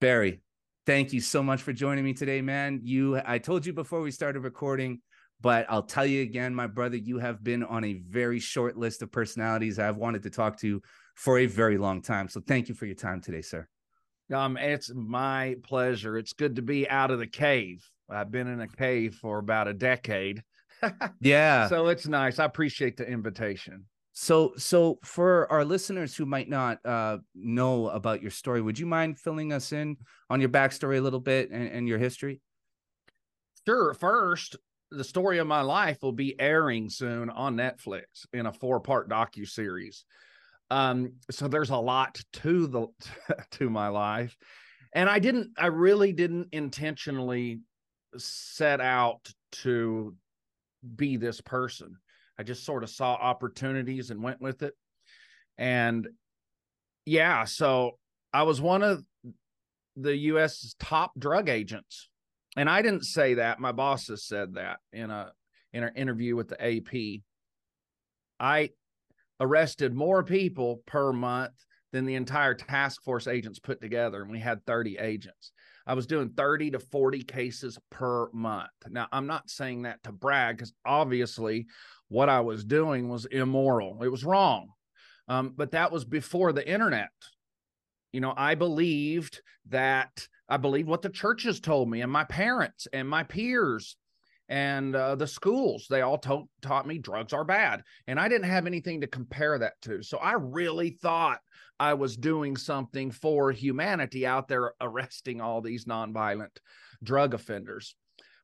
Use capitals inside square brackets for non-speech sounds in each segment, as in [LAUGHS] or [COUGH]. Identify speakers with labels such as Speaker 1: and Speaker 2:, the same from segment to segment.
Speaker 1: Barry, thank you so much for joining me today, man. You, I told you before we started recording, but I'll tell you again, my brother, you have been on a very short list of personalities I've wanted to talk to for a very long time. So thank you for your time today, sir.
Speaker 2: Um, it's my pleasure. It's good to be out of the cave. I've been in a cave for about a decade. [LAUGHS]
Speaker 1: yeah.
Speaker 2: So it's nice. I appreciate the invitation.
Speaker 1: So, so for our listeners who might not uh, know about your story, would you mind filling us in on your backstory a little bit and, and your history?
Speaker 2: Sure. First, the story of my life will be airing soon on Netflix in a four-part docu series. Um, so there's a lot to the [LAUGHS] to my life, and I didn't, I really didn't intentionally set out to be this person. I just sort of saw opportunities and went with it. And yeah, so I was one of the US's top drug agents. And I didn't say that. My bosses said that in a in an interview with the AP. I arrested more people per month than the entire task force agents put together and we had 30 agents. I was doing 30 to 40 cases per month. Now, I'm not saying that to brag because obviously what I was doing was immoral. It was wrong. Um, but that was before the internet. You know, I believed that I believed what the churches told me and my parents and my peers and uh, the schools. They all to- taught me drugs are bad. And I didn't have anything to compare that to. So I really thought I was doing something for humanity out there [LAUGHS] arresting all these nonviolent drug offenders.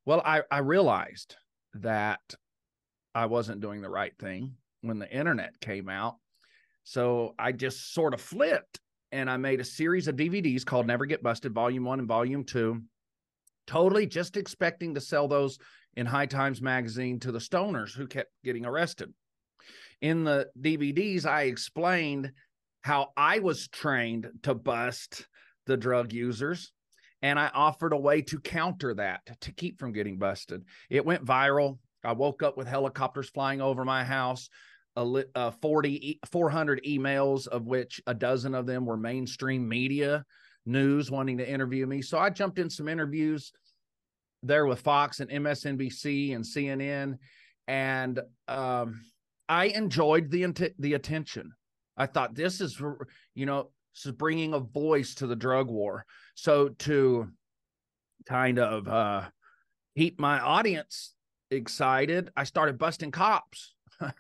Speaker 2: Well, I, I realized that I wasn't doing the right thing when the internet came out. So I just sort of flipped and I made a series of DVDs called Never Get Busted, Volume One and Volume Two, totally just expecting to sell those in High Times Magazine to the stoners who kept getting arrested. In the DVDs, I explained how I was trained to bust the drug users. And I offered a way to counter that to keep from getting busted. It went viral. I woke up with helicopters flying over my house, a, a 40, 400 emails, of which a dozen of them were mainstream media news wanting to interview me. So I jumped in some interviews there with Fox and MSNBC and CNN, and um, I enjoyed the the attention. I thought this is, you know, this is bringing a voice to the drug war. So to kind of uh, keep my audience excited, I started busting cops [LAUGHS]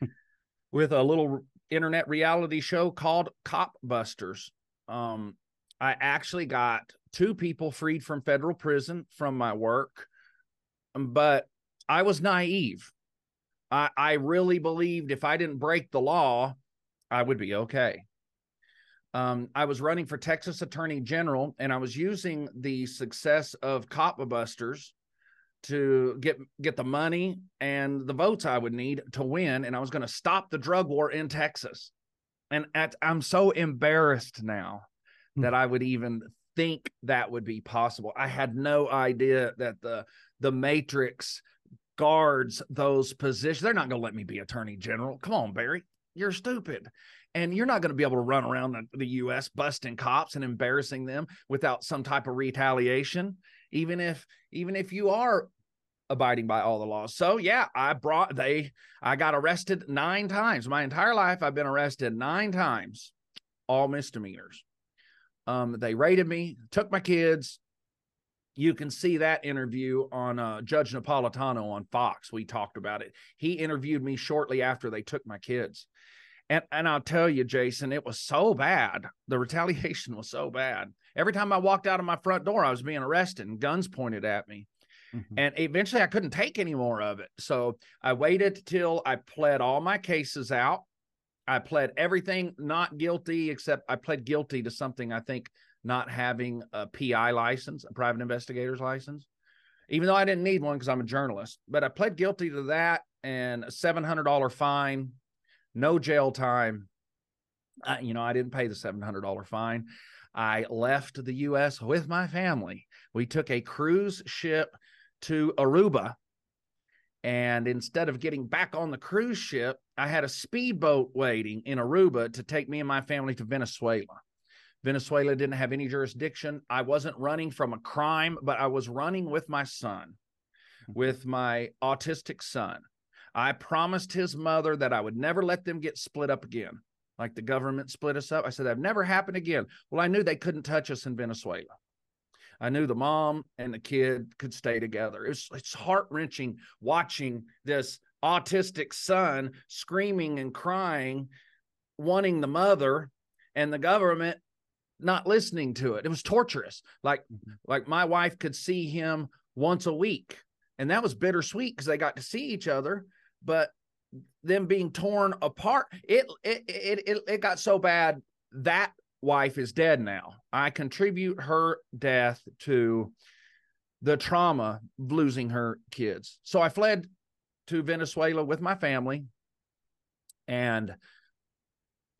Speaker 2: [LAUGHS] with a little internet reality show called Cop Busters. Um, I actually got two people freed from federal prison from my work, but I was naive. I, I really believed if I didn't break the law, I would be okay. Um, I was running for Texas Attorney General, and I was using the success of Cop Busters to get get the money and the votes I would need to win, and I was going to stop the drug war in Texas. And at, I'm so embarrassed now hmm. that I would even think that would be possible. I had no idea that the the Matrix guards those positions. They're not going to let me be Attorney General. Come on, Barry, you're stupid. And you're not going to be able to run around the, the U.S. busting cops and embarrassing them without some type of retaliation even if even if you are abiding by all the laws. So yeah, I brought they I got arrested 9 times. My entire life I've been arrested 9 times, all misdemeanors. Um they raided me, took my kids. You can see that interview on uh, Judge Napolitano on Fox. We talked about it. He interviewed me shortly after they took my kids. And and I'll tell you, Jason, it was so bad. The retaliation was so bad. Every time I walked out of my front door, I was being arrested and guns pointed at me. Mm-hmm. And eventually I couldn't take any more of it. So I waited till I pled all my cases out. I pled everything not guilty, except I pled guilty to something I think not having a PI license, a private investigator's license, even though I didn't need one because I'm a journalist. But I pled guilty to that and a $700 fine, no jail time. I, you know, I didn't pay the $700 fine. I left the US with my family. We took a cruise ship to Aruba. And instead of getting back on the cruise ship, I had a speedboat waiting in Aruba to take me and my family to Venezuela. Venezuela didn't have any jurisdiction. I wasn't running from a crime, but I was running with my son, mm-hmm. with my autistic son. I promised his mother that I would never let them get split up again, like the government split us up. I said, that never happened again. Well, I knew they couldn't touch us in Venezuela. I knew the mom and the kid could stay together. It was, it's heart wrenching watching this autistic son screaming and crying, wanting the mother, and the government not listening to it. It was torturous. Like mm-hmm. like my wife could see him once a week, and that was bittersweet because they got to see each other. But them being torn apart, it it it it, it got so bad that wife is dead now. I contribute her death to the trauma of losing her kids. So I fled to Venezuela with my family and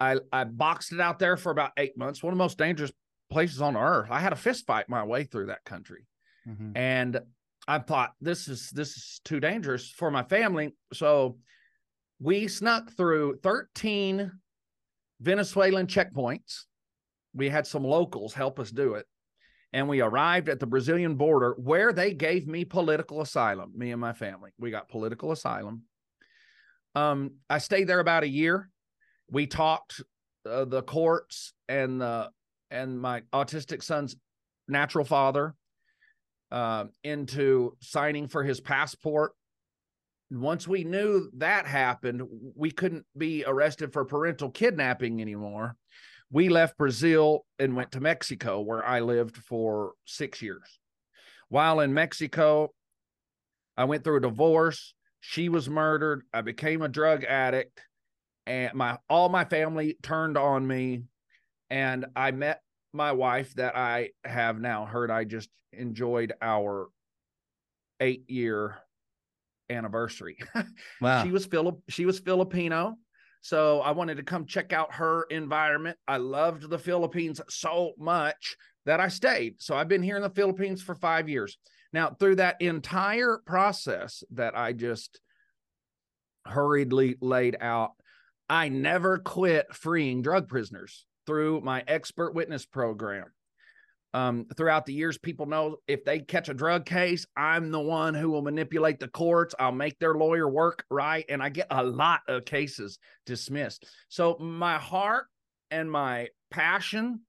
Speaker 2: I I boxed it out there for about eight months. One of the most dangerous places on earth. I had a fist fight my way through that country, mm-hmm. and I thought this is this is too dangerous for my family. So we snuck through thirteen Venezuelan checkpoints. We had some locals help us do it. And we arrived at the Brazilian border where they gave me political asylum, me and my family. We got political asylum. Um, I stayed there about a year we talked uh, the courts and the and my autistic son's natural father uh, into signing for his passport. Once we knew that happened, we couldn't be arrested for parental kidnapping anymore. We left Brazil and went to Mexico, where I lived for six years. While in Mexico, I went through a divorce. She was murdered. I became a drug addict and my all my family turned on me and I met my wife that I have now heard I just enjoyed our 8 year anniversary. [LAUGHS] Wow. she was Philip she was Filipino. So I wanted to come check out her environment. I loved the Philippines so much that I stayed. So I've been here in the Philippines for 5 years. Now, through that entire process that I just hurriedly laid out, I never quit freeing drug prisoners through my expert witness program. Um, throughout the years, people know if they catch a drug case, I'm the one who will manipulate the courts. I'll make their lawyer work right. And I get a lot of cases dismissed. So my heart and my passion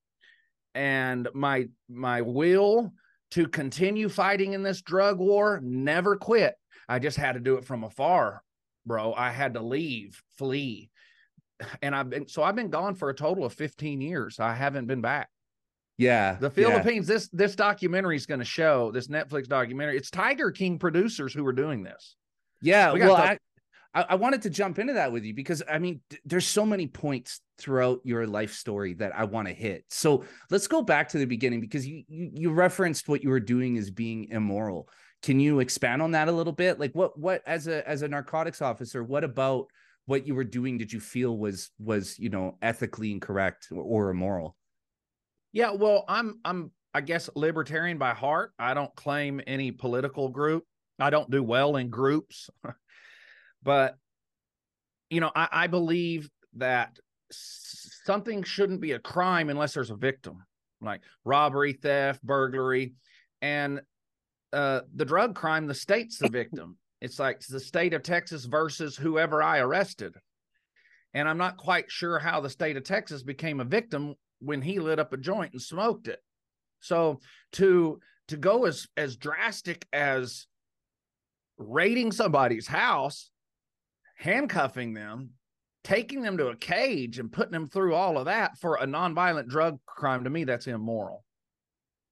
Speaker 2: and my my will to continue fighting in this drug war never quit. I just had to do it from afar, bro. I had to leave, flee [SIGHS] and I've been so I've been gone for a total of 15 years. I haven't been back.
Speaker 1: Yeah.
Speaker 2: The Philippines, yeah. this this documentary is going to show this Netflix documentary. It's Tiger King producers who are doing this.
Speaker 1: Yeah. We well, I, I wanted to jump into that with you because I mean, there's so many points throughout your life story that I want to hit. So let's go back to the beginning because you, you you referenced what you were doing as being immoral. Can you expand on that a little bit? Like what what as a as a narcotics officer, what about what you were doing did you feel was was you know ethically incorrect or, immoral
Speaker 2: yeah well i'm i'm i guess libertarian by heart. I don't claim any political group. I don't do well in groups. [LAUGHS] But you know I, I believe that something shouldn't be a crime unless there's a victim like robbery theft burglary. And uh, the drug crime the state's the victim. [LAUGHS] It's like the state of Texas versus whoever I arrested. And I'm not quite sure how the state of Texas became a victim when he lit up a joint and smoked it. So to to go as as drastic as raiding somebody's house, handcuffing them, taking them to a cage and putting them through all of that for a nonviolent drug crime to me that's immoral.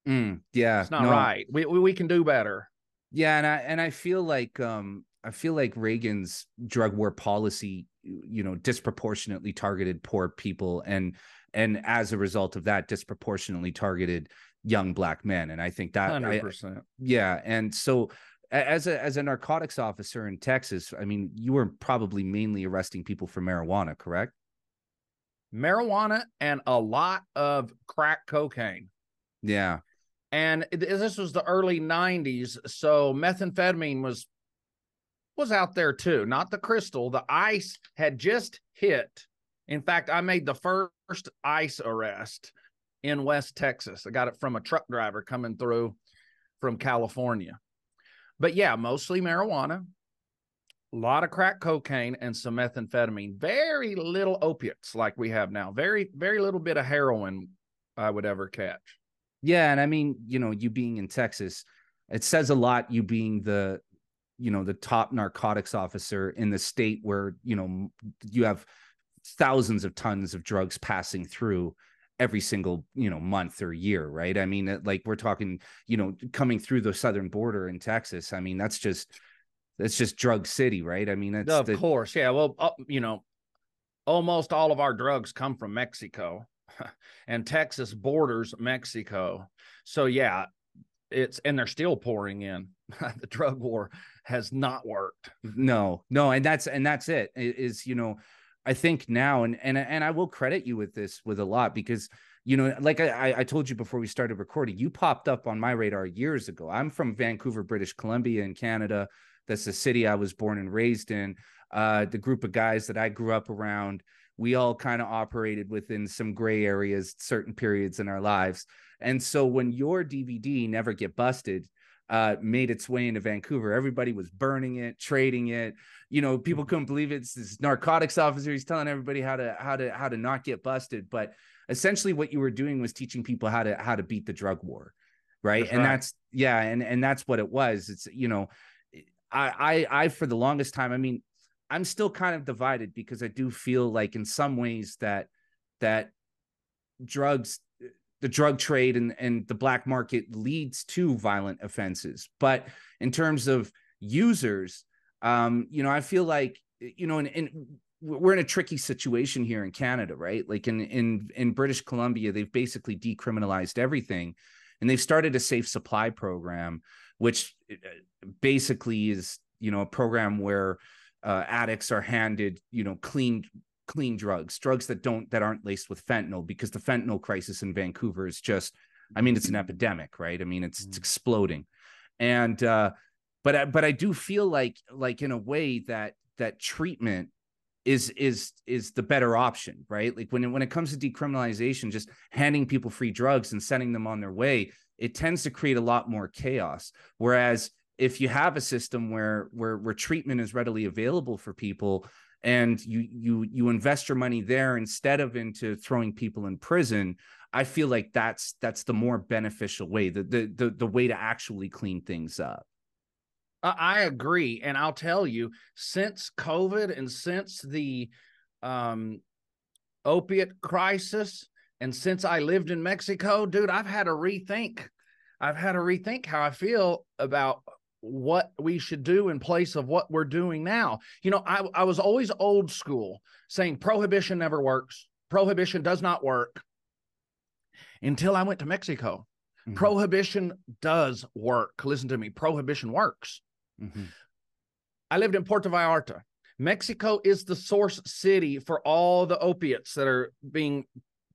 Speaker 1: Mm, yeah,
Speaker 2: it's not no. right. We, we we can do better.
Speaker 1: Yeah, and I and I feel like um I feel like Reagan's drug war policy, you know, disproportionately targeted poor people and and as a result of that disproportionately targeted young black men and I think that 100%. I, yeah, and so as a as a narcotics officer in Texas, I mean, you were probably mainly arresting people for marijuana, correct?
Speaker 2: Marijuana and a lot of crack cocaine.
Speaker 1: Yeah
Speaker 2: and this was the early 90s so methamphetamine was was out there too not the crystal the ice had just hit in fact i made the first ice arrest in West Texas. I got it from a truck driver coming through from California. But yeah, mostly marijuana, a lot of crack cocaine and some methamphetamine. Very little opiates like we have now. Very, very little bit of heroin I would ever catch.
Speaker 1: Yeah, and I mean, you know, you being in Texas, it says a lot. You being the, you know, the top narcotics officer in the state where you know you have thousands of tons of drugs passing through every single you know month or year right? I mean like we're talking you know coming through the southern border in texas i mean that's just that's just drug city right? I mean that's
Speaker 2: of
Speaker 1: the,
Speaker 2: course yeah well uh, you know almost all of our drugs come from mexico [LAUGHS] and texas borders mexico. So yeah it's and they're still pouring in. [LAUGHS] The drug war has not worked.
Speaker 1: No no and that's and that's it is you know I think now, and and and I will credit you with this with a lot because you know, like I, I told you before we started recording, you popped up on my radar years ago. I'm from Vancouver, British Columbia, in Canada. That's the city I was born and raised in. Uh, the group of guys that I grew up around, we all kind of operated within some gray areas, certain periods in our lives. And so when your DVD never get busted uh, made its way into Vancouver. Everybody was burning it, trading it. You know, people mm-hmm. couldn't believe it. it's this narcotics officer. He's telling everybody how to how to how to not get busted. But essentially, what you were doing was teaching people how to how to beat the drug war, right? That's and right. that's yeah, and and that's what it was. It's you know, I I I for the longest time, I mean, I'm still kind of divided because I do feel like in some ways that that drugs the drug trade and, and the black market leads to violent offenses. But in terms of users, um, you know, I feel like, you know, and, and we're in a tricky situation here in Canada, right? Like in in in British Columbia, they've basically decriminalized everything, and they've started a safe supply program, which uh, basically is you know a program where uh, addicts are handed you know clean clean drugs, drugs that don't that aren't laced with fentanyl, because the fentanyl crisis in Vancouver is just, I mean, it's an epidemic, right? I mean, it's, it's mm. exploding, and uh, but I, but I do feel like like in a way that that treatment is is is the better option, right? Like when it, when it comes to decriminalization, just handing people free drugs and sending them on their way, it tends to create a lot more chaos. Whereas if you have a system where where where treatment is readily available for people and you you you invest your money there instead of into throwing people in prison i feel like that's that's the more beneficial way the the the, the way to actually clean things up.
Speaker 2: I agree and i'll tell you since covid and since the um opiate crisis and since i lived in mexico dude i've had to rethink. I've had to rethink how i feel about what we should do in place of what we're doing now. You know, I, I was always old school saying prohibition never works, prohibition does not work until I went to Mexico. Mm-hmm. Prohibition does work. Listen to me, prohibition works. Mm-hmm. I lived in Puerto Vallarta. Mexico is the source city for all the opiates that are being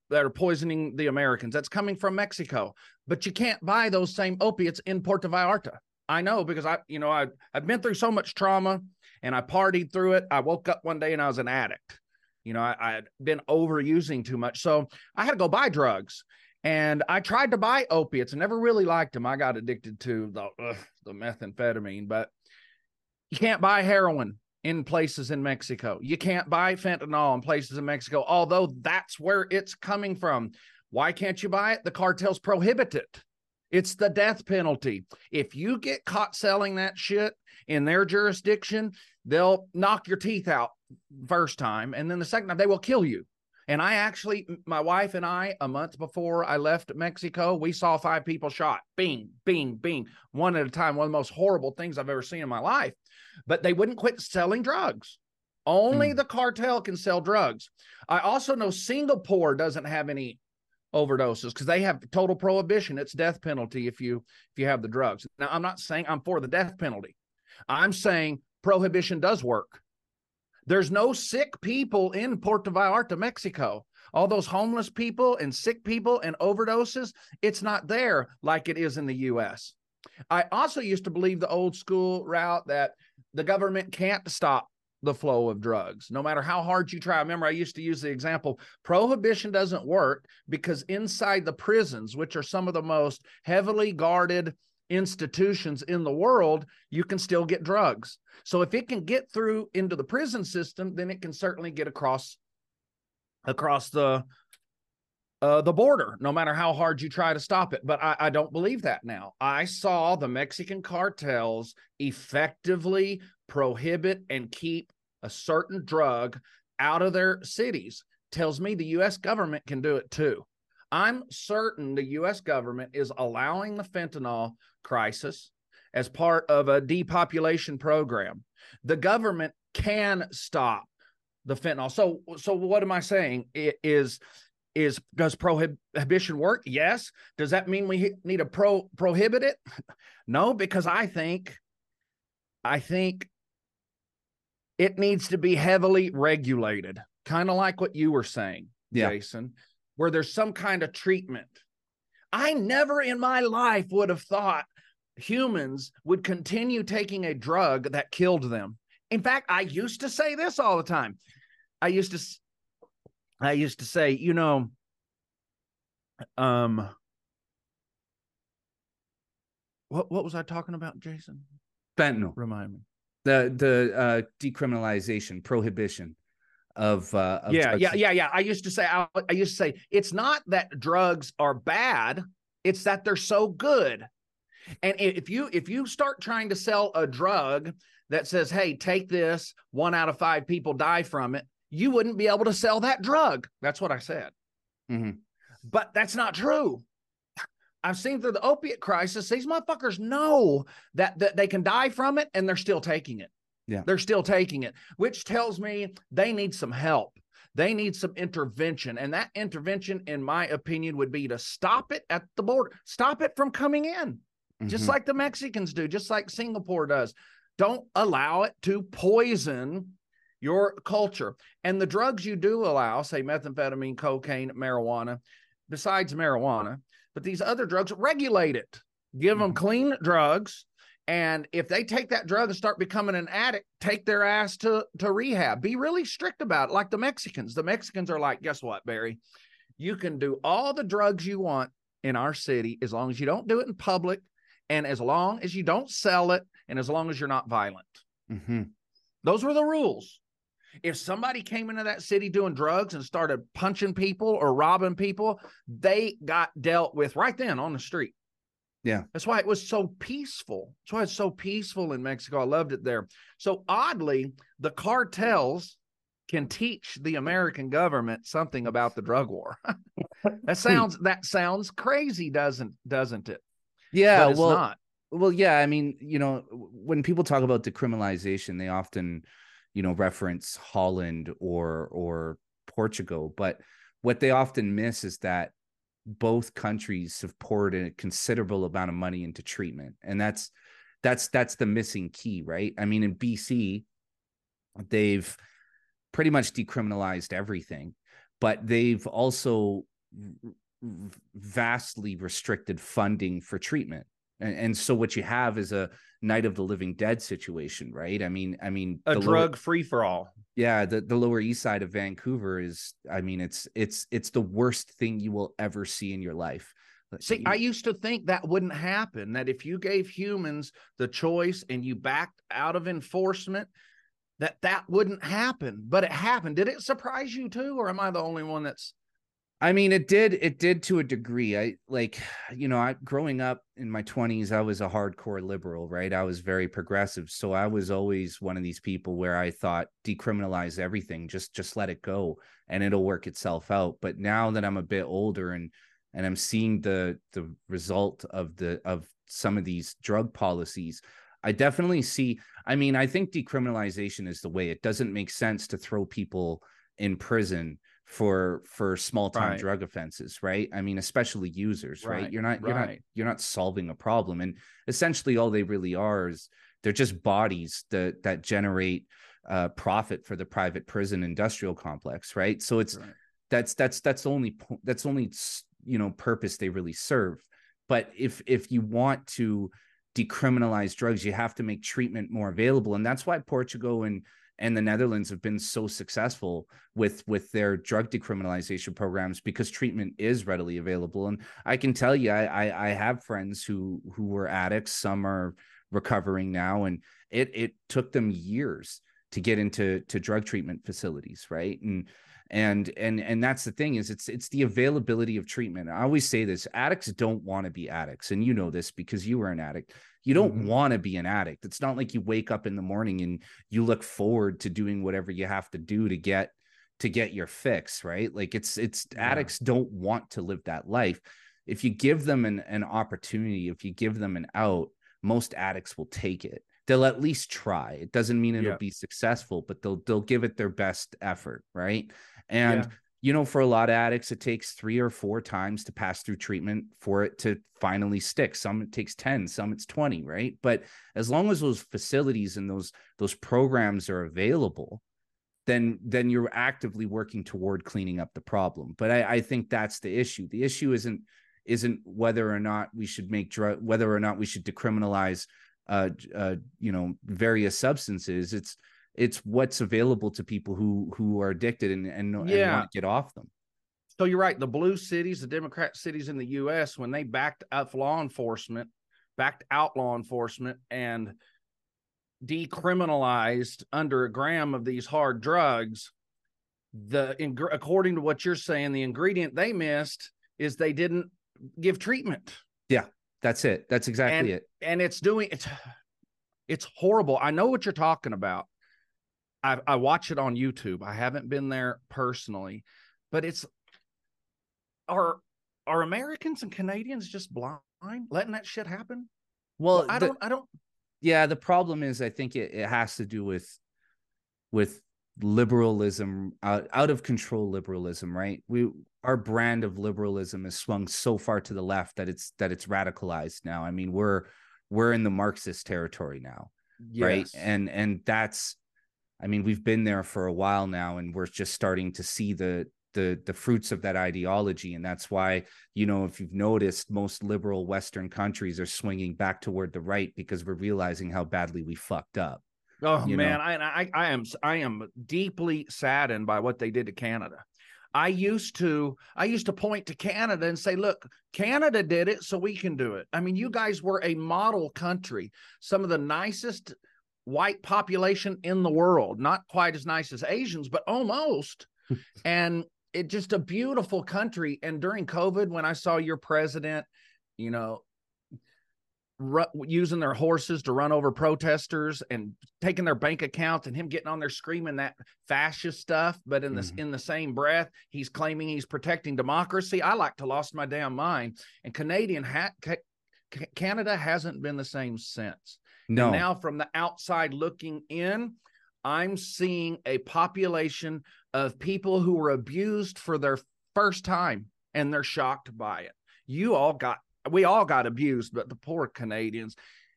Speaker 2: that are poisoning the Americans. That's coming from Mexico. But you can't buy those same opiates in Puerto Vallarta. I know because I, you know, I I've been through so much trauma and I partied through it. I woke up one day and I was an addict. You know, I, I had been overusing too much. So I had to go buy drugs. And I tried to buy opiates and never really liked them. I got addicted to the ugh, the methamphetamine, but you can't buy heroin in places in Mexico. You can't buy fentanyl in places in Mexico, although that's where it's coming from. Why can't you buy it? The cartels prohibit it. It's the death penalty. If you get caught selling that shit in their jurisdiction, they'll knock your teeth out first time. And then the second time, they will kill you. And I actually, my wife and I, a month before I left Mexico, we saw five people shot. Bing, bing, bing, one at a time. One of the most horrible things I've ever seen in my life. But they wouldn't quit selling drugs. Only mm. the cartel can sell drugs. I also know Singapore doesn't have any overdoses because they have total prohibition. It's death penalty if you if you have the drugs. Now i'm not saying i'm for the death penalty. I'm saying prohibition does work. There's no sick people in puerto vallarta mexico. All those homeless people and sick people and overdoses it's not there like it is in the us i also used to believe the old school route that the government can't stop the flow of drugs, no matter how hard you try. Remember, I used to use the example prohibition doesn't work because inside the prisons, which are some of the most heavily guarded institutions in the world, you can still get drugs. So if it can get through into the prison system, then it can certainly get across across the uh, the border, no matter how hard you try to stop it. But I, I don't believe that now. I saw the Mexican cartels effectively prohibit and keep a certain drug out of their cities. Tells me the US government can do it too. I'm certain the US government is allowing the fentanyl crisis as part of a depopulation program. The government can stop the fentanyl. So so what am I saying? It is is does prohibition work? Yes. Does that mean we need to pro prohibit it? [LAUGHS] No, because I think I think it needs to be heavily regulated, kind of like what you were saying, yeah. Jason, where there's some kind of treatment. I never in my life would have thought humans would continue taking a drug that killed them. In fact, I used to say this all the time. I used to I used to say, you know, um, what what was I talking about, Jason?
Speaker 1: Fentanyl.
Speaker 2: Remind me.
Speaker 1: The the uh, decriminalization, prohibition of, uh, of
Speaker 2: yeah, yeah, yeah, yeah. I used to say I, I used to say it's not that drugs are bad; it's that they're so good. And if you if you start trying to sell a drug that says, "Hey, take this," one out of five people die from it you wouldn't be able to sell that drug. That's what I said. Mm-hmm. But that's not true. I've seen through the opiate crisis, these motherfuckers know that, that they can die from it and they're still taking it.
Speaker 1: Yeah.
Speaker 2: They're still taking it, which tells me they need some help. They need some intervention. And that intervention, in my opinion, would be to stop it at the border, stop it from coming in, mm-hmm. just like the Mexicans do, just like Singapore does. Don't allow it to poison your culture. And the drugs you do allow, say methamphetamine, cocaine, marijuana, besides marijuana, but these other drugs, regulate it. Give them mm-hmm. clean drugs. And if they take that drug and start becoming an addict, take their ass to, to rehab. Be really strict about it, like the Mexicans. The Mexicans are like, guess what, Barry? You can do all the drugs you want in our city as long as you don't do it in public and as long as you don't sell it and as long as you're not violent. Mm-hmm. Those were the rules. If somebody came into that city doing drugs and started punching people or robbing people, they got dealt with right then on the street.
Speaker 1: Yeah.
Speaker 2: That's why it was so peaceful. That's why it's so peaceful in Mexico. I loved it there. So oddly, the cartels can teach the American government something about the drug war. [LAUGHS] that hmm. sounds that sounds crazy, doesn't doesn't it?
Speaker 1: Yeah, well, not. Well, yeah, I mean, you know, when people talk about decriminalization, they often you know reference Holland or or Portugal, but what they often miss is that both countries have poured a considerable amount of money into treatment, and that's that's that's the missing key, right? I mean, in BC, they've pretty much decriminalized everything, but they've also vastly restricted funding for treatment. And, and so what you have is a Night of the Living Dead situation, right? I mean, I mean,
Speaker 2: a drug free for all.
Speaker 1: Yeah, the the Lower East Side of Vancouver is, I mean, it's it's it's the worst thing you will ever see in your life.
Speaker 2: See, I used to think that wouldn't happen. That if you gave humans the choice and you backed out of enforcement, that that wouldn't happen. But it happened. Did it surprise you too, or am I the only one that's
Speaker 1: I mean, it did. It did to a degree. I like, you know, I growing up in my twenties, I was a hardcore liberal, right? I was very progressive, so I was always one of these people where I thought decriminalize everything, just just let it go, and it'll work itself out. But now that I'm a bit older and and I'm seeing the the result of the of some of these drug policies, I definitely see. I mean, I think decriminalization is the way. It doesn't make sense to throw people in prison for for small time right. drug offenses right i mean especially users right, right? you're not you're right. not you're not solving a problem and essentially all they really are is they're just bodies that that generate uh, profit for the private prison industrial complex right so it's that's that's that's only that's only you know purpose they really serve but if if you want to decriminalize drugs you have to make treatment more available and that's why portugal and and the Netherlands have been so successful with with their drug decriminalization programs because treatment is readily available. And I can tell you, I I, I have friends who who were addicts. Some are recovering now, and it it took them years to get into to drug treatment facilities, right? And and and and that's the thing is it's it's the availability of treatment. I always say this addicts don't want to be addicts and you know this because you were an addict. You don't mm-hmm. want to be an addict. It's not like you wake up in the morning and you look forward to doing whatever you have to do to get to get your fix right? Like it's it's yeah. addicts don't want to live that life. If you give them an, an opportunity if you give them an out most addicts will take it. They'll at least try. It doesn't mean it'll yeah. be successful but they'll they'll give it their best effort right and yeah you know, for a lot of addicts, it takes three or four times to pass through treatment for it to finally stick. Some it takes 10, some it's 20, right? But as long as those facilities and those those programs are available, then then you're actively working toward cleaning up the problem. But I, I think that's the issue. The issue isn't isn't whether or not we should make drug whether or not we should decriminalize uh, uh you know various substances. It's it's what's available to people who who are addicted and and, yeah. and want to get off them.
Speaker 2: So you're right. The blue cities, the Democrat cities in the U.S., when they backed up law enforcement, backed out law enforcement, and decriminalized under a gram of these hard drugs, the according to what you're saying, the ingredient they missed is they didn't give treatment.
Speaker 1: Yeah, that's it. That's exactly
Speaker 2: and,
Speaker 1: it.
Speaker 2: And it's doing it's it's horrible. I know what you're talking about. I, I watch it on YouTube. I haven't been there personally, but it's are are Americans and Canadians just blind letting that shit happen?
Speaker 1: Well, well
Speaker 2: I the, don't I don't
Speaker 1: yeah, the problem is I think it, it has to do with with liberalism out, out of control liberalism, right? We our brand of liberalism has swung so far to the left that it's that it's radicalized now. I mean, we're we're in the Marxist territory now. Yes. Right. And and that's I mean, we've been there for a while now, and we're just starting to see the the the fruits of that ideology, and that's why you know if you've noticed, most liberal Western countries are swinging back toward the right because we're realizing how badly we fucked up.
Speaker 2: Oh man, I, I I am I am deeply saddened by what they did to Canada. I used to I used to point to Canada and say, look, Canada did it, so we can do it. I mean, you guys were a model country, some of the nicest white population in the world, not quite as nice as Asians, but almost. [LAUGHS] and it just a beautiful country. And during COVID, when I saw your president, you know, using their horses to run over protesters and taking their bank accounts and him getting on there screaming that fascist stuff but in the mm-hmm. in the same breath he's claiming he's protecting democracy i like to lost my damn mind and canadian ha- canada hasn't been the same since no. And now, from the outside looking in, I'm seeing a population of people who were abused for their first time and they're shocked by it. You all got, we all got abused, but the poor Canadians,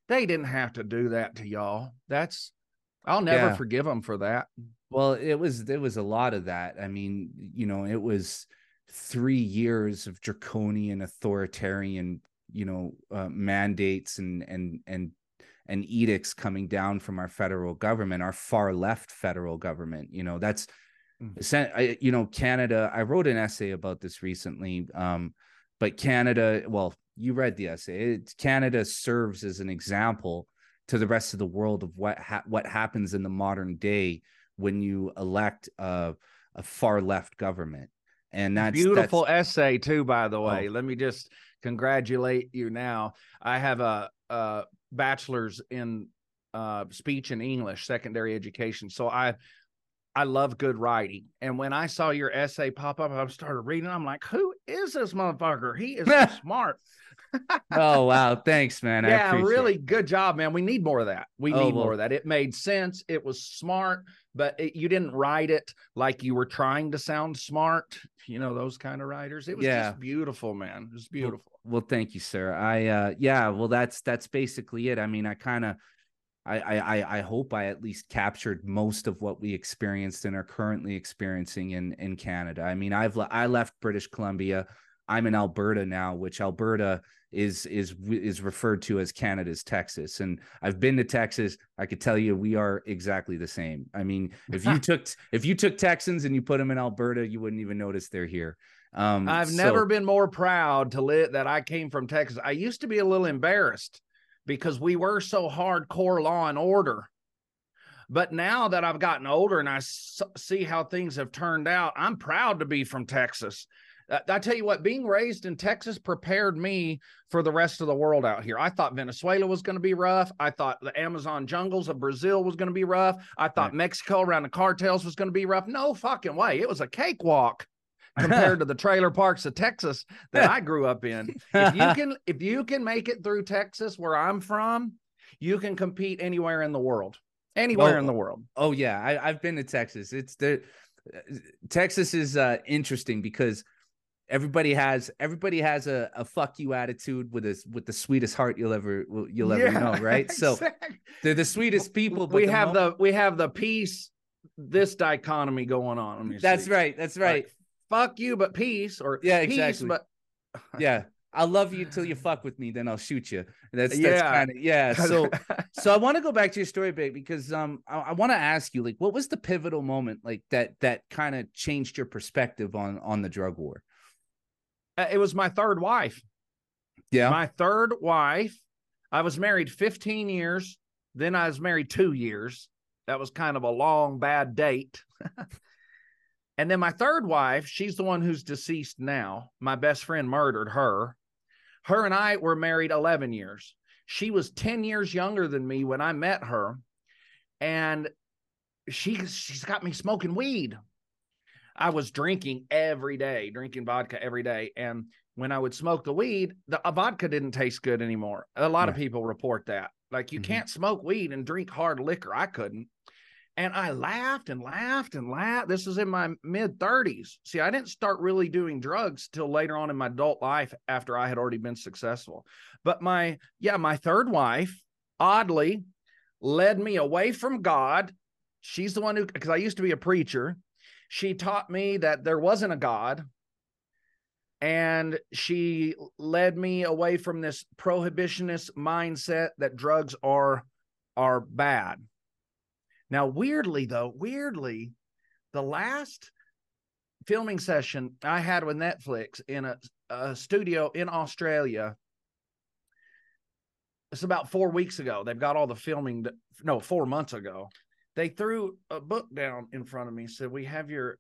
Speaker 2: they didn't have to do that to y'all. That's, I'll never yeah. forgive them for that.
Speaker 1: Well, it was, there was a lot of that. I mean, you know, it was three years of draconian authoritarian, you know, uh, mandates and, and, and and edicts coming down from our federal government, our far left federal government. You know, that's mm-hmm. you know Canada. I wrote an essay about this recently, um, but Canada. Well, you read the essay. It, Canada serves as an example to the rest of the world of what ha- what happens in the modern day when you elect a, a far left government. And that's
Speaker 2: beautiful that's, essay too, by the way. Oh. Let me just congratulate you now. I have a, a bachelor's in uh, speech and English, secondary education. So I I love good writing. And when I saw your essay pop up, I started reading. I'm like, who is this motherfucker? He is so [LAUGHS] smart. [LAUGHS]
Speaker 1: oh wow, thanks, man.
Speaker 2: yeah, really it. good job, man. We need more of that. We oh, need well. more of that. It made sense. It was smart, but it, you didn't write it like you were trying to sound smart. You know those kind of writers. It was yeah. just beautiful, man. It was beautiful.
Speaker 1: Well, well, thank you, sir. I uh yeah, well that's that's basically it. I mean, I kind of I, I I hope I at least captured most of what we experienced and are currently experiencing in in Canada. I mean, I've I left British Columbia. I'm in Alberta now, which Alberta is is is referred to as Canada's Texas. And I've been to Texas. I could tell you we are exactly the same. I mean, if you [LAUGHS] took if you took Texans and you put them in Alberta, you wouldn't even notice they're here.
Speaker 2: Um, I've so, never been more proud to live that I came from Texas. I used to be a little embarrassed because we were so hardcore law and order. But now that I've gotten older and I see how things have turned out, I'm proud to be from Texas. Uh, I tell you what, being raised in Texas prepared me for the rest of the world out here. I thought Venezuela was going to be rough. I thought the Amazon jungles of Brazil was going to be rough. I thought right. Mexico around the cartels was going to be rough. No fucking way. It was a cakewalk [LAUGHS] compared to the trailer parks of Texas that I grew up in. If you [LAUGHS] can if you can make it through Texas where I'm from, you can compete anywhere in the world. Anywhere in the world.
Speaker 1: Oh yeah, I, have been to Texas. It's the Texas is uh, interesting because everybody has everybody has a, a fuck you attitude with this with the sweetest heart you'll ever you'll ever yeah, know right [LAUGHS] so exactly. they're the sweetest people
Speaker 2: we have moment... the we have the peace this dichotomy going on
Speaker 1: that's
Speaker 2: see.
Speaker 1: right that's right like,
Speaker 2: fuck you but peace or
Speaker 1: yeah
Speaker 2: peace,
Speaker 1: exactly
Speaker 2: but [LAUGHS]
Speaker 1: yeah I'll love you until you [LAUGHS] fuck with me, then I'll shoot you. That's that's yeah. kind of yeah. So so I want to go back to your story, babe, because um I, I want to ask you like what was the pivotal moment like that that kind of changed your perspective on on the drug war?
Speaker 2: Uh, it was my third wife.
Speaker 1: Yeah.
Speaker 2: My third wife. I was married 15 years. Then I was married two years. That was kind of a long, bad date. [LAUGHS] and then my third wife, she's the one who's deceased now. My best friend murdered her. Her and I were married 11 years. She was 10 years younger than me when I met her. And she, she's got me smoking weed I was drinking every day, drinking vodka every day. And when I would smoke the weed, the vodka didn't taste good anymore. A lot yeah. of people report that. Like you mm-hmm. can't smoke weed and drink hard liquor. I couldn't. And I laughed and laughed and laughed. This is in my mid 30s. See, I didn't start really doing drugs till later on in my adult life after I had already been successful. But my, yeah, my third wife, oddly, led me away from God. She's the one who, because I used to be a preacher she taught me that there wasn't a God. And she led me away from this prohibitionist mindset that drugs are are bad. Now, weirdly, though, weirdly, the last filming session I had with Netflix in a, a studio in Australia it's about four weeks ago. They've got all the filming, no, four months ago they threw a book down in front of me and said we have your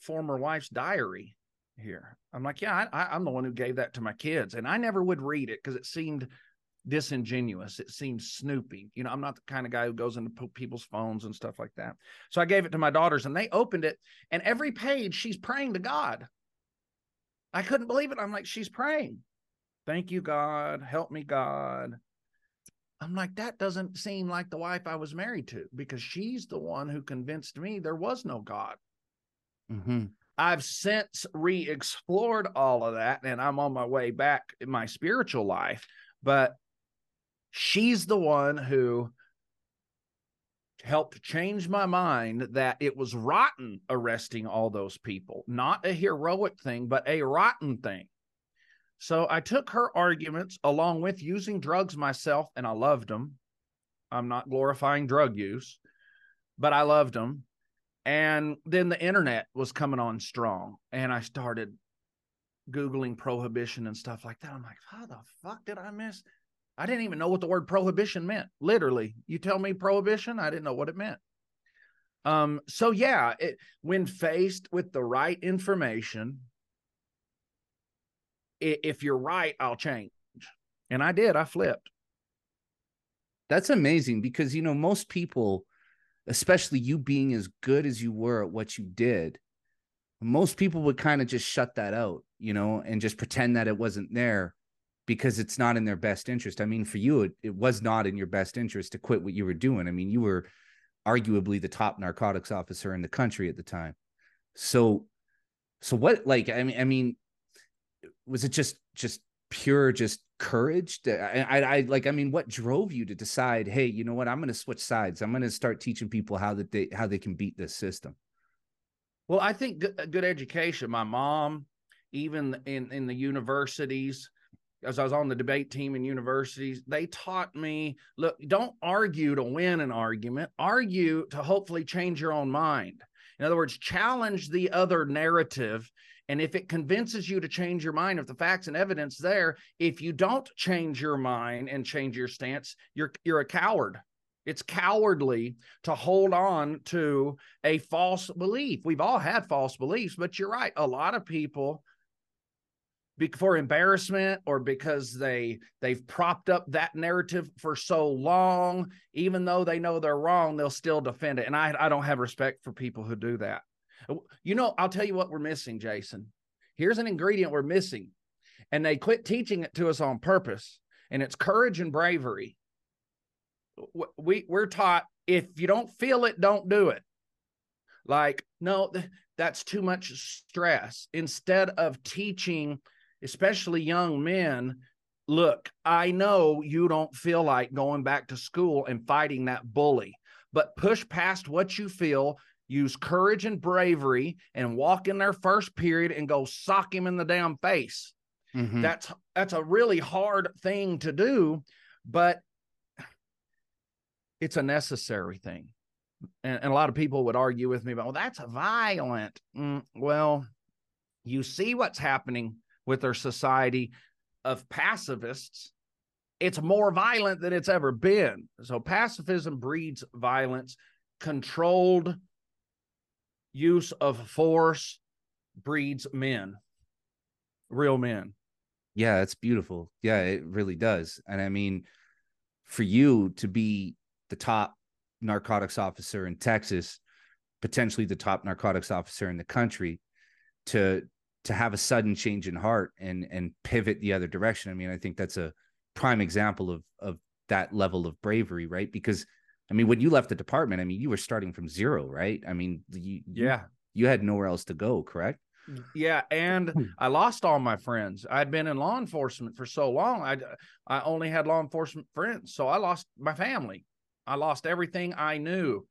Speaker 2: former wife's diary here. I'm like yeah I, am the one who gave that to my kids. And i never would read it because it seemed disingenuous. It seemed snoopy. You know i'm not the kind of guy who goes into people's phones and stuff like that. So i gave it to my daughters and they opened it and every page she's praying to god. I couldn't believe it. I'm like she's praying. Thank you god. Help me god I'm like, that doesn't seem like the wife I was married to because she's the one who convinced me there was no God. Mm-hmm. I've since re explored all of that and I'm on my way back in my spiritual life, but she's the one who helped change my mind that it was rotten arresting all those people, not a heroic thing, but a rotten thing. So I took her arguments along with using drugs myself, and I loved them. I'm not glorifying drug use, but I loved them. And then the internet was coming on strong, and I started Googling prohibition and stuff like that. I'm like, how the fuck did I miss? I didn't even know what the word prohibition meant. Literally, you tell me prohibition, I didn't know what it meant. Um, so yeah, it, when faced with the right information, if you're right, I'll change. And I did. I flipped.
Speaker 1: That's amazing because, you know, most people, especially you being as good as you were at what you did, most people would kind of just shut that out, you know, and just pretend that it wasn't there because it's not in their best interest. I mean, for you, it, it was not in your best interest to quit what you were doing. I mean, you were arguably the top narcotics officer in the country at the time. So, so what, like, I mean, I mean, was it just just pure just courage I, I, I like i mean what drove you to decide hey you know what i'm going to switch sides i'm going to start teaching people how that they how they can beat this system
Speaker 2: well i think good, uh, good education my mom even in in the universities as I was on the debate team in universities, they taught me look, don't argue to win an argument, argue to hopefully change your own mind. In other words, challenge the other narrative. And if it convinces you to change your mind, if the facts and evidence there, if you don't change your mind and change your stance, you're you're a coward. It's cowardly to hold on to a false belief. We've all had false beliefs, but you're right. A lot of people for embarrassment or because they they've propped up that narrative for so long even though they know they're wrong they'll still defend it and i i don't have respect for people who do that Uh, you know i'll tell you what we're missing jason. Here's an ingredient we're missing and they quit teaching it to us on purpose and it's courage and bravery. We we're taught if you don't feel it don't do it. Like no that's too much stress. Instead of teaching especially young men, look, I know you don't feel like going back to school and fighting that bully, but push past what you feel, use courage and bravery, and walk in their first period and go sock him in the damn face. Mm-hmm. That's that's a really hard thing to do, but it's a necessary thing. And, and a lot of people would argue with me about, well, that's violent. Mm, well, you see what's happening with our society of pacifists, it's more violent than it's ever been. So pacifism breeds violence, controlled use of force breeds men, real men.
Speaker 1: Yeah, it's beautiful. Yeah, it really does. And I mean, for you to be the top narcotics officer in Texas, potentially the top narcotics officer in the country, to to have a sudden change in heart and and pivot the other direction. I mean, I think that's a prime example of of that level of bravery, right? Because I mean, when you left the department, I mean, you were starting from zero, right? I mean, you,
Speaker 2: yeah,
Speaker 1: you, had nowhere else to go, correct?
Speaker 2: Yeah, and hmm. I lost all my friends. I'd been in law enforcement for so long. I I only had law enforcement friends, so I lost my family. I lost everything I knew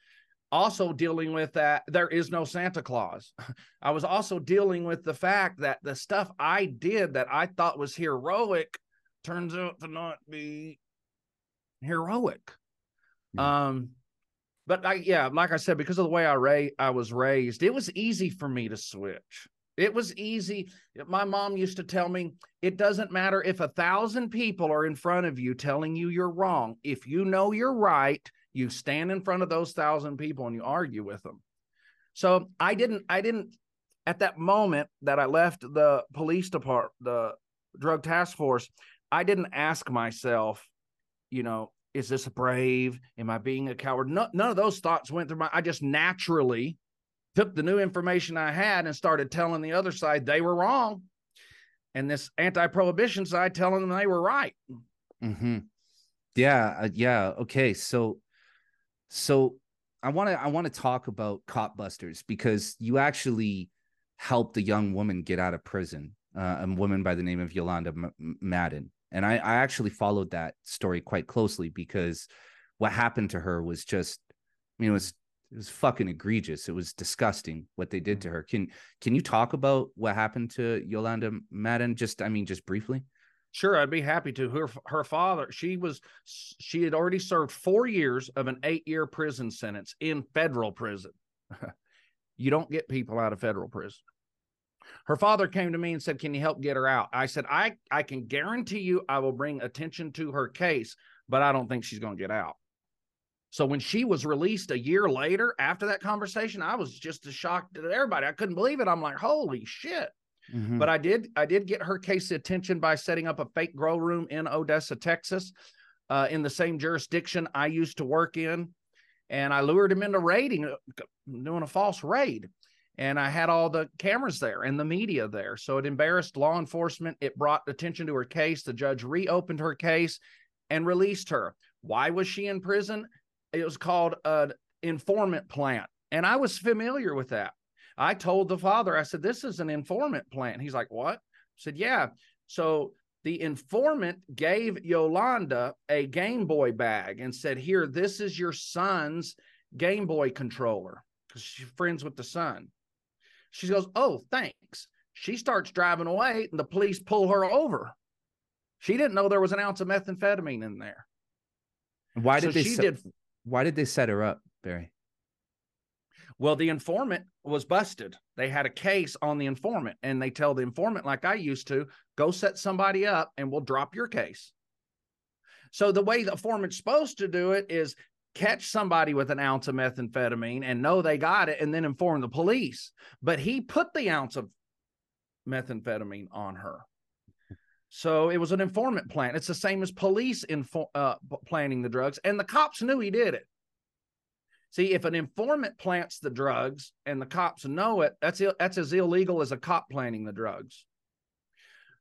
Speaker 2: also dealing with that there is no Santa Claus. [LAUGHS] I was also dealing with the fact that the stuff I did that I thought was heroic turns out to not be heroic. Um but I yeah, like I said because of the way I ra- I was raised, it was easy for me to switch. It was easy. My mom used to tell me it doesn't matter if a thousand people are in front of you telling you you're wrong. If you know you're right, you stand in front of those thousand people and you argue with them. So I didn't, I didn't, at that moment that I left the police department, the drug task force, I didn't ask myself, you know, is this brave? Am I being a coward? No, none of those thoughts went through my, I just naturally took the new information I had and started telling the other side they were wrong. And this anti prohibition side telling them they were right.
Speaker 1: Mm-hmm. Yeah. Uh, yeah. Okay. So, so I want to I want to talk about KopBusters because you actually helped a young woman get out of prison, uh, a woman by the name of Yolanda M- Madden, and I, I actually followed that story quite closely because what happened to her was just, I mean, it was it was fucking egregious. It was disgusting what they did to mm-hmm. her. Can can you talk about what happened to Yolanda Madden? Just I mean, just briefly.
Speaker 2: Sure, I'd be happy to. Her her father, she was she had already served 4 years of an 8-year prison sentence in federal prison. [LAUGHS] you don't get people out of federal prison. Her father came to me and said, "Can you help get her out?" I said, "I I can guarantee you I will bring attention to her case, but I don't think she's going to get out." So when she was released a year later after that conversation, I was just as shocked as everybody. I couldn't believe it. I'm like, "Holy shit." Mm-hmm. But I did I did get her case attention by setting up a fake grow room in Odessa, Texas, uh, in the same jurisdiction I used to work in, and I lured him into raiding, uh, doing a false raid. And I had all the cameras there and the media there. So it embarrassed law enforcement. It brought attention to her case. The judge reopened her case and released her. Why was she in prison? It was called an informant plant. And I was familiar with that. I told the father, I said, this is an informant plant. He's like, what? I said, yeah. So the informant gave Yolanda a Game Boy bag and said, here, this is your son's Game Boy controller because she's friends with the son. She goes, oh, thanks. She starts driving away, and the police pull her over. She didn't know there was an ounce of methamphetamine in there.
Speaker 1: Why did
Speaker 2: So
Speaker 1: they
Speaker 2: she
Speaker 1: set,
Speaker 2: did
Speaker 1: why did they set her up, Barry?
Speaker 2: Well, the informant was busted. They had a case on the informant, and they tell the informant, like I used to, go set somebody up and we'll drop your case. So, the way the informant's supposed to do it is catch somebody with an ounce of methamphetamine and know they got it and then inform the police. But he put the ounce of methamphetamine on her. So it was an informant plan. It's the same as police info- uh, planning the drugs, and the cops knew he did it. See, if an informant plants the drugs and the cops know it, that's Ill- that's as illegal as a cop planting the drugs.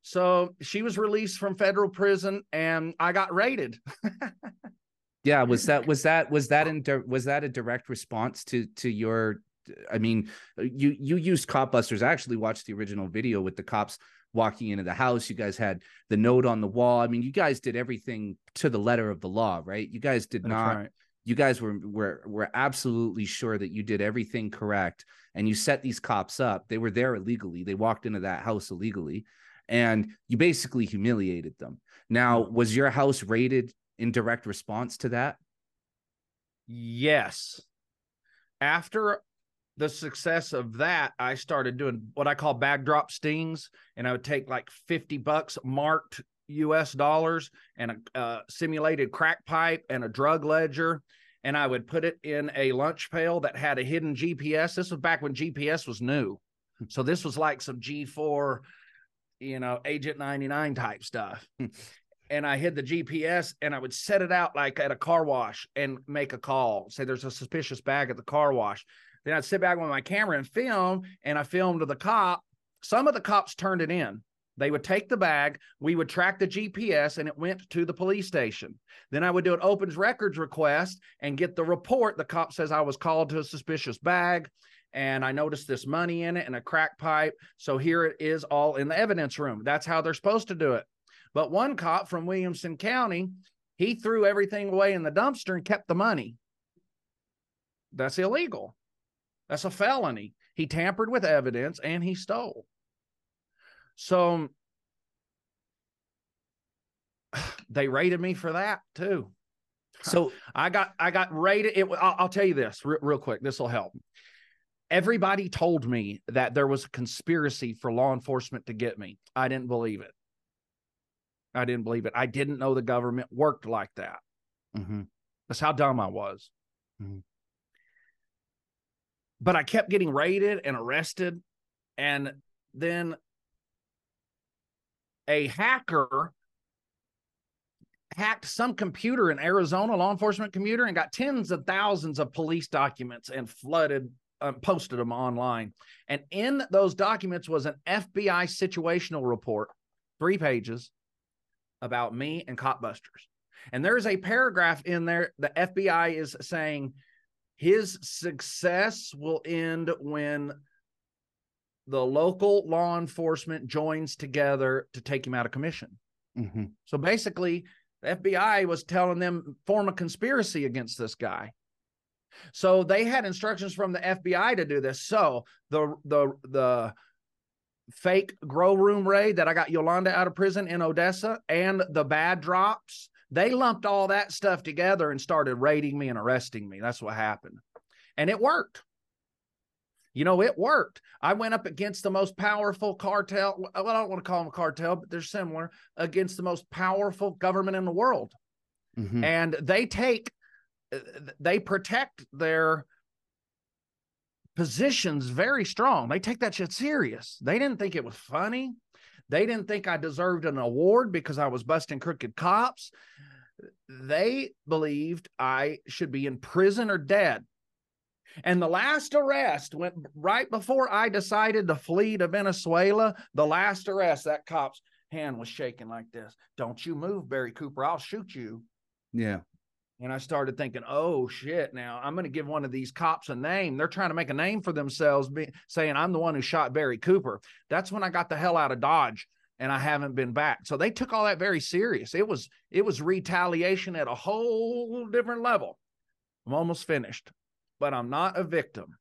Speaker 2: So she was released from federal prison, and I got raided. [LAUGHS]
Speaker 1: Yeah, was that was that was that in was that a direct response to to your I mean, uh, you you used KopBusters. I actually watched the original video with the cops walking into the house. You guys had the note on the wall. I mean, you guys did everything to the letter of the law, right? You guys did
Speaker 2: That's
Speaker 1: not
Speaker 2: right.
Speaker 1: you guys were were were absolutely sure that you did everything correct and you set these cops up. They were there illegally. They walked into that house illegally and you basically humiliated them. Now, mm. was your house raided in direct response to that?
Speaker 2: Yes. After the success of that, I started doing what I call bag drop stings, and I would take like 50 bucks marked US dollars and a uh, simulated crack pipe and a drug ledger. And I would put it in a lunch pail that had a hidden GPS. This was back when GPS was new. So this was like some G4, you know, Agent 99 type stuff. [LAUGHS] and I hid the GPS and I would set it out like at a car wash and make a call. Say there's a suspicious bag at the car wash. Then I'd sit back with my camera and film, and I filmed the cop. Some of the cops turned it in. They would take the bag, we would track the GPS, and it went to the police station. Then I would do an opens records request and get the report. The cop says I was called to a suspicious bag and I noticed this money in it and a crack pipe. So here it is all in the evidence room. That's how they're supposed to do it. But one cop from Williamson County, he threw everything away in the dumpster and kept the money. That's illegal. That's a felony. He tampered with evidence and he stole. So [SIGHS] they raided me for that too.
Speaker 1: So
Speaker 2: I got I got rated. It. I'll, I'll tell you this re- real quick. This will help. Everybody told me that there was a conspiracy for law enforcement to get me. I didn't believe it. I didn't believe it. I didn't know the government worked like that.
Speaker 1: mhm.
Speaker 2: That's how dumb I was.
Speaker 1: Mhm.
Speaker 2: But I kept getting raided and arrested. And then a hacker hacked some computer in Arizona, law enforcement computer, and got tens of thousands of police documents and flooded, um, posted them online. And in those documents was an FBI situational report, three pages, about me and KopBusters. And there's a paragraph in there. The FBI is saying his success will end when the local law enforcement joins together to take him out of commission.
Speaker 1: Mhm.
Speaker 2: So basically, the FBI was telling them form a conspiracy against this guy. So they had instructions from the FBI to do this. So the the the fake grow room raid that I got Yolanda out of prison in Odessa and the bad drops, they lumped all that stuff together and started raiding me and arresting me. That's what happened. And it worked. You know, it worked. I went up against the most powerful cartel. Well, I don't want to call them a cartel, but they're similar against the most powerful government in the world.
Speaker 1: Mhm.
Speaker 2: And they take, uh, they protect their positions very strong. They take that shit serious. They didn't think it was funny. They didn't think I deserved an award because I was busting crooked cops. They believed I should be in prison or dead. And the last arrest went right before I decided to flee to Venezuela. The last arrest, that cop's hand was shaking like this. Don't you move, Barry Cooper. I'll shoot you.
Speaker 1: Yeah.
Speaker 2: And I started thinking, oh shit, now I'm going to give one of these cops a name. They're trying to make a name for themselves, be, saying I'm the one who shot Barry Cooper. That's when I got the hell out of Dodge and I haven't been back. So they took all that very serious. It was it was retaliation at a whole different level. I'm almost finished, but I'm not a victim.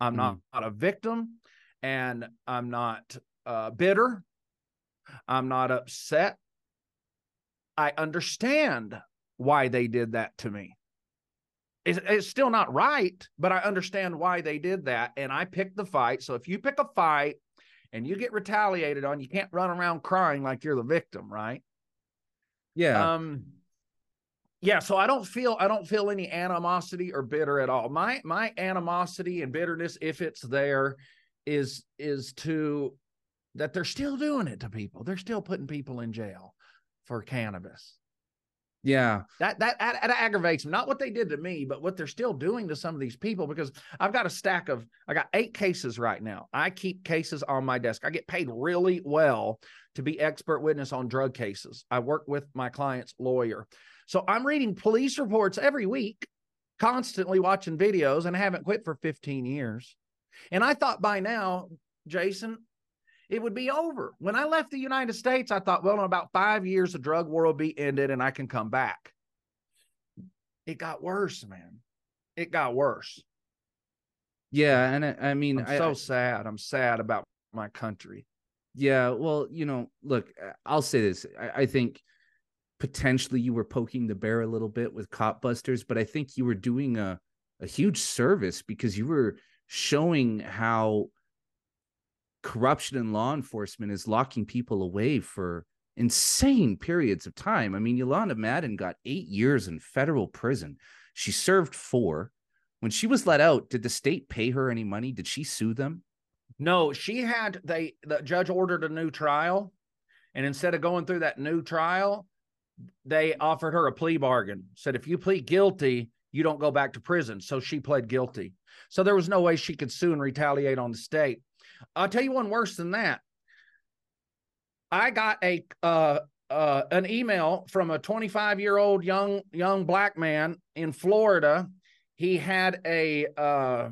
Speaker 2: I'm not, not a victim. and I'm not uh, bitter. I'm not upset. I understand why they did that to me. It's, it's, still not right, but I understand why they did that. And I picked the fight. So if you pick a fight and you get retaliated on, you can't run around crying like you're the victim, right?
Speaker 1: Yeah.
Speaker 2: Um, yeah so i don't feel i don't feel any animosity or bitter at all my my animosity and bitterness if it's there is is to that they're still doing it to people they're still putting people in jail for cannabis
Speaker 1: yeah.
Speaker 2: That that, that, aggravates me not what they did to me but what they're still doing to some of these people because i've got a stack of i got eight cases right now. I keep cases on my desk. I get paid really well to be expert witness on drug cases. I work with my client's lawyer. So I'm reading police reports every week, constantly watching videos, and I haven't quit for 15 years. And I thought by now, Jason, it would be over. When I left the United States, I thought, well, in about five years, the drug war will be ended and I can come back. It got worse, man. It got worse.
Speaker 1: Yeah. And I, I mean,
Speaker 2: I'm so I, sad. I'm sad about my country.
Speaker 1: Yeah. Well, you know, look, I'll say this. I, I think potentially you were poking the bear a little bit with KopBusters, but I think you were doing a, a huge service because you were showing how corruption in law enforcement is locking people away for insane periods of time. I mean, Yolanda Madden got eight years in federal prison. She served four. When she was let out, did the state pay her any money? Did she sue them?
Speaker 2: No, she had they the judge ordered a new trial. And instead of going through that new trial, they offered her a plea bargain, said, if you plead guilty, you don't go back to prison. So she pled guilty. So there was no way she could sue and retaliate on the state. I'll tell you one worse than that. I got a uh, uh, an email from a 25 year old young young black man in Florida. He had a uh,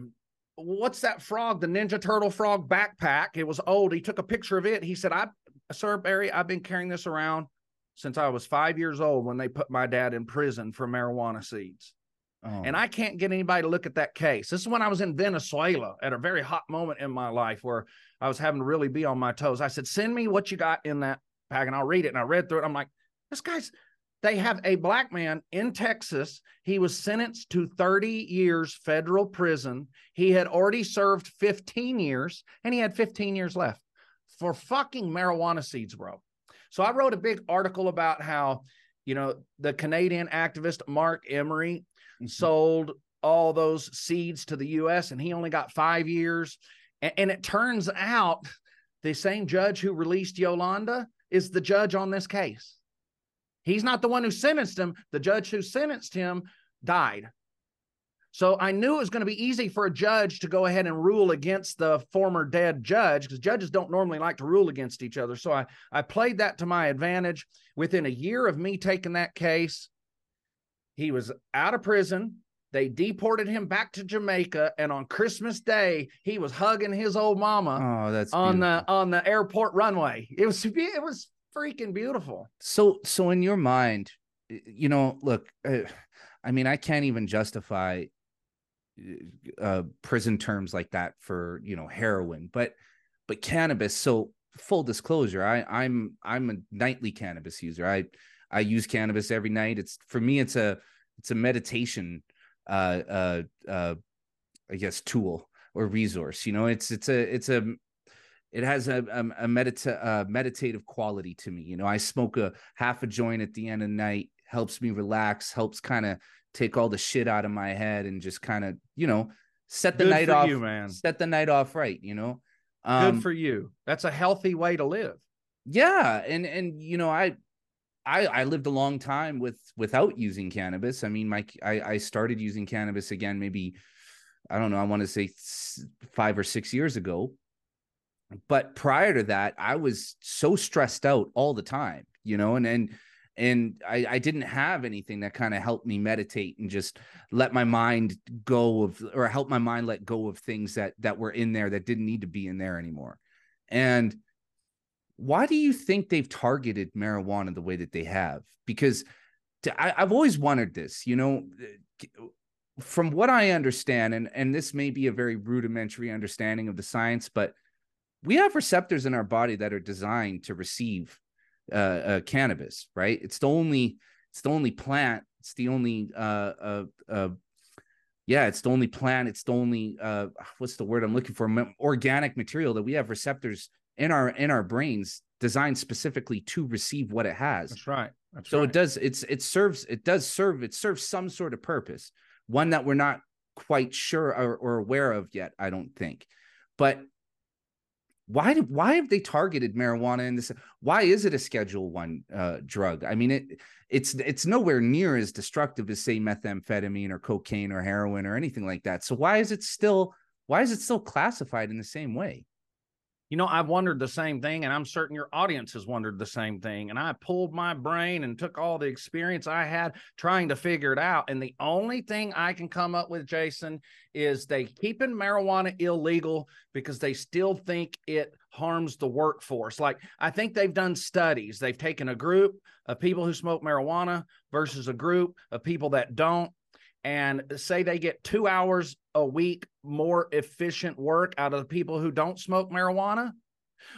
Speaker 2: what's that frog? The Ninja Turtle frog backpack. It was old. He took a picture of it. He said, "I, sir Barry, I've been carrying this around since I was five years old when they put my dad in prison for marijuana seeds. Oh. And I can't get anybody to look at that case. This is when I was in Venezuela at a very hot moment in my life where I was having to really be on my toes. I said, Send me what you got in that pack and I'll read it. And I read through it. I'm like, This guy's, they have a black man in Texas. He was sentenced to 30 years federal prison. He had already served 15 years and he had 15 years left for fucking marijuana seeds, bro. So I wrote a big article about how, you know, the Canadian activist Marc Emery mm-hmm. sold all those seeds to the US and he only got five years. And, and it turns out the same judge who released Yolanda is the judge on this case. He's not the one who sentenced him. The judge who sentenced him died. So I knew it was going to be easy for a judge to go ahead and rule against the former dead judge because judges don't normally like to rule against each other. So I, I played that to my advantage. Within a year of me taking that case, he was out of prison. They deported him back to Jamaica, and on Christmas Day, he was hugging his old mama.
Speaker 1: Oh, that's
Speaker 2: on
Speaker 1: beautiful.
Speaker 2: the on the airport runway. It was it was freaking beautiful.
Speaker 1: So so in your mind, you know, look, uh, I mean, I can't even justify uh, prison terms like that for you know heroin, but but cannabis. So full disclosure, I I'm I'm a nightly cannabis user. I I use cannabis every night. It's for me, it's a it's a meditation, uh, uh, uh, I guess tool or resource. You know, it's it's a it's a it has a a, a medita- uh, meditative quality to me. You know, I smoke a half a joint at the end of the night, helps me relax, helps kind of take all the shit out of my head and just kind of, you know, set the
Speaker 2: Good
Speaker 1: night off,
Speaker 2: you, man.
Speaker 1: set the night off right, you know.
Speaker 2: Um, Good for you. That's a healthy way to live.
Speaker 1: Yeah, and and you know, I I I lived a long time with without using cannabis. I mean, my I I started using cannabis again maybe I don't know, I want to say 5 or 6 years ago. But prior to that, I was so stressed out all the time, you know, and and and I, I didn't have anything that kind of helped me meditate and just let my mind go of or help my mind let go of things that that were in there that didn't need to be in there anymore and why do you think they've targeted marijuana the way that they have because to, I, i've always wondered this you know from what i understand and and this may be a very rudimentary understanding of the science but we have receptors in our body that are designed to receive uh, uh, cannabis, right? It's the only it's the only plant. It's the only uh, uh, uh, yeah, it's the only plant. It's the only uh, what's the word I'm looking for? Organic material that we have receptors in our in our brains designed specifically to receive what it has.
Speaker 2: That's right. That's
Speaker 1: so
Speaker 2: right.
Speaker 1: it does. It's it serves. It does serve. It serves some sort of purpose. One that we're not quite sure or, or aware of yet. I don't think. But why did why have they targeted marijuana in this why is it a schedule one uh, drug i mean it it's it's nowhere near as destructive as say methamphetamine or cocaine or heroin or anything like that so why is it still why is it still classified in the same way
Speaker 2: you know, I've wondered the same thing, and I'm certain your audience has wondered the same thing. And I pulled my brain and took all the experience I had trying to figure it out. And the only thing I can come up with, Jason, is they keeping marijuana illegal because they still think it harms the workforce. Like I think they've done studies. They've taken a group of people who smoke marijuana versus a group of people that don't and say they get two hours a week more efficient work out of the people who don't smoke marijuana,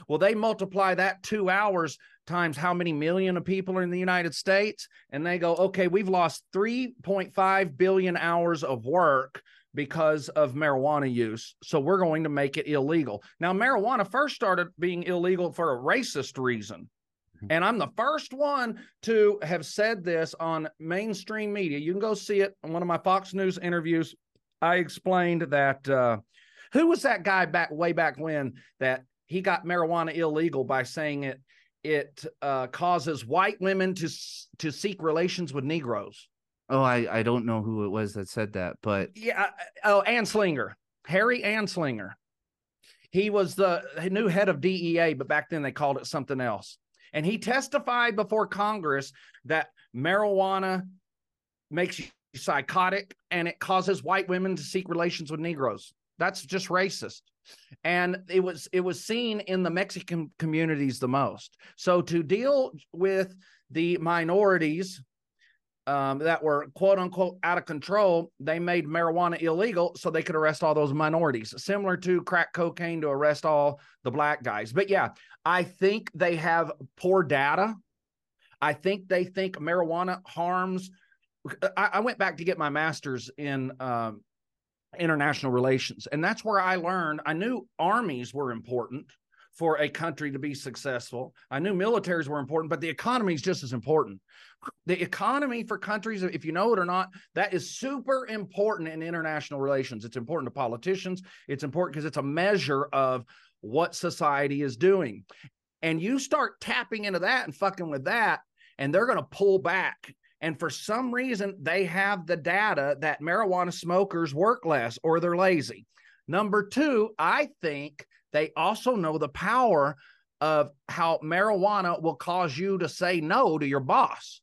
Speaker 2: well, they multiply that two hours times how many million of people are in the United States, and they go, okay, we've lost 3.5 billion hours of work because of marijuana use. So we're going to make it illegal. Now, marijuana first started being illegal for a racist reason. And I'm the first one to have said this on mainstream media. You can go see it on one of my Fox News interviews. I explained that uh, who was that guy back way back when that he got marijuana illegal by saying it it uh, causes white women to to seek relations with Negroes.
Speaker 1: Oh, I I don't know who it was that said that, but
Speaker 2: yeah, oh, Anslinger, Harry Anslinger. He was the new head of DEA, but back then they called it something else. And he testified before Congress that marijuana makes you psychotic and it causes white women to seek relations with Negroes. That's just racist. And it was it was seen in the Mexican communities the most. So to deal with the minorities um, that were quote unquote out of control, they made marijuana illegal so they could arrest all those minorities, similar to crack cocaine to arrest all the black guys. But yeah, I think they have poor data. I think they think marijuana harms. I, I went back to get my master's in um, international relations, and that's where I learned I knew armies were important for a country to be successful. I knew militaries were important, but the economy is just as important. The economy for countries, if you know it or not, that is super important in international relations. It's important to politicians. It's important because it's a measure of what society is doing. And you start tapping into that and fucking with that, and they're going to pull back. And for some reason, they have the data that marijuana smokers work less or they're lazy. Number two, I think they also know the power of how marijuana will cause you to say no to your boss.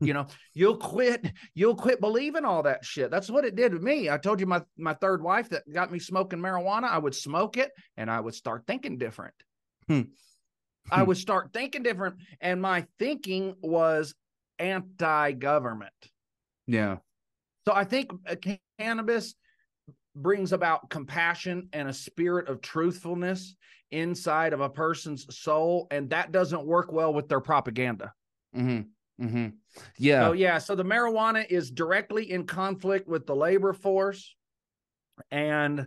Speaker 2: You know, [LAUGHS] you'll quit, you'll quit believing all that shit. That's what it did to me. I told you my my third wife that got me smoking marijuana, I would smoke it and I would start thinking different.
Speaker 1: Hmm.
Speaker 2: I would start thinking different. And my thinking was anti-government.
Speaker 1: Yeah.
Speaker 2: So I think uh, cannabis brings about compassion and a spirit of truthfulness inside of a person's soul and that doesn't work well with their propaganda
Speaker 1: mm-hmm. Mm-hmm. yeah
Speaker 2: so yeah so the marijuana is directly in conflict with the labor force and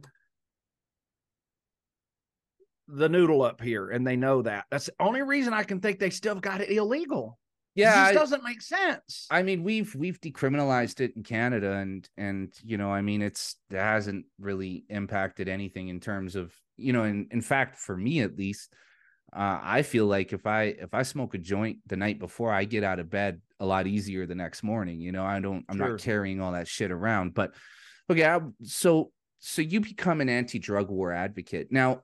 Speaker 2: the noodle up here and they know that that's the only reason i can think they still got it illegal
Speaker 1: yeah
Speaker 2: it doesn't make sense
Speaker 1: i mean we've we've decriminalized it in canada and and you know i mean it's it hasn't really impacted anything in terms of you know in, in fact for me at least uh, i feel like if i if i smoke a joint the night before i get out of bed a lot easier the next morning you know i don't i'm sure. not carrying all that shit around but okay I, so so you become an anti-drug war advocate now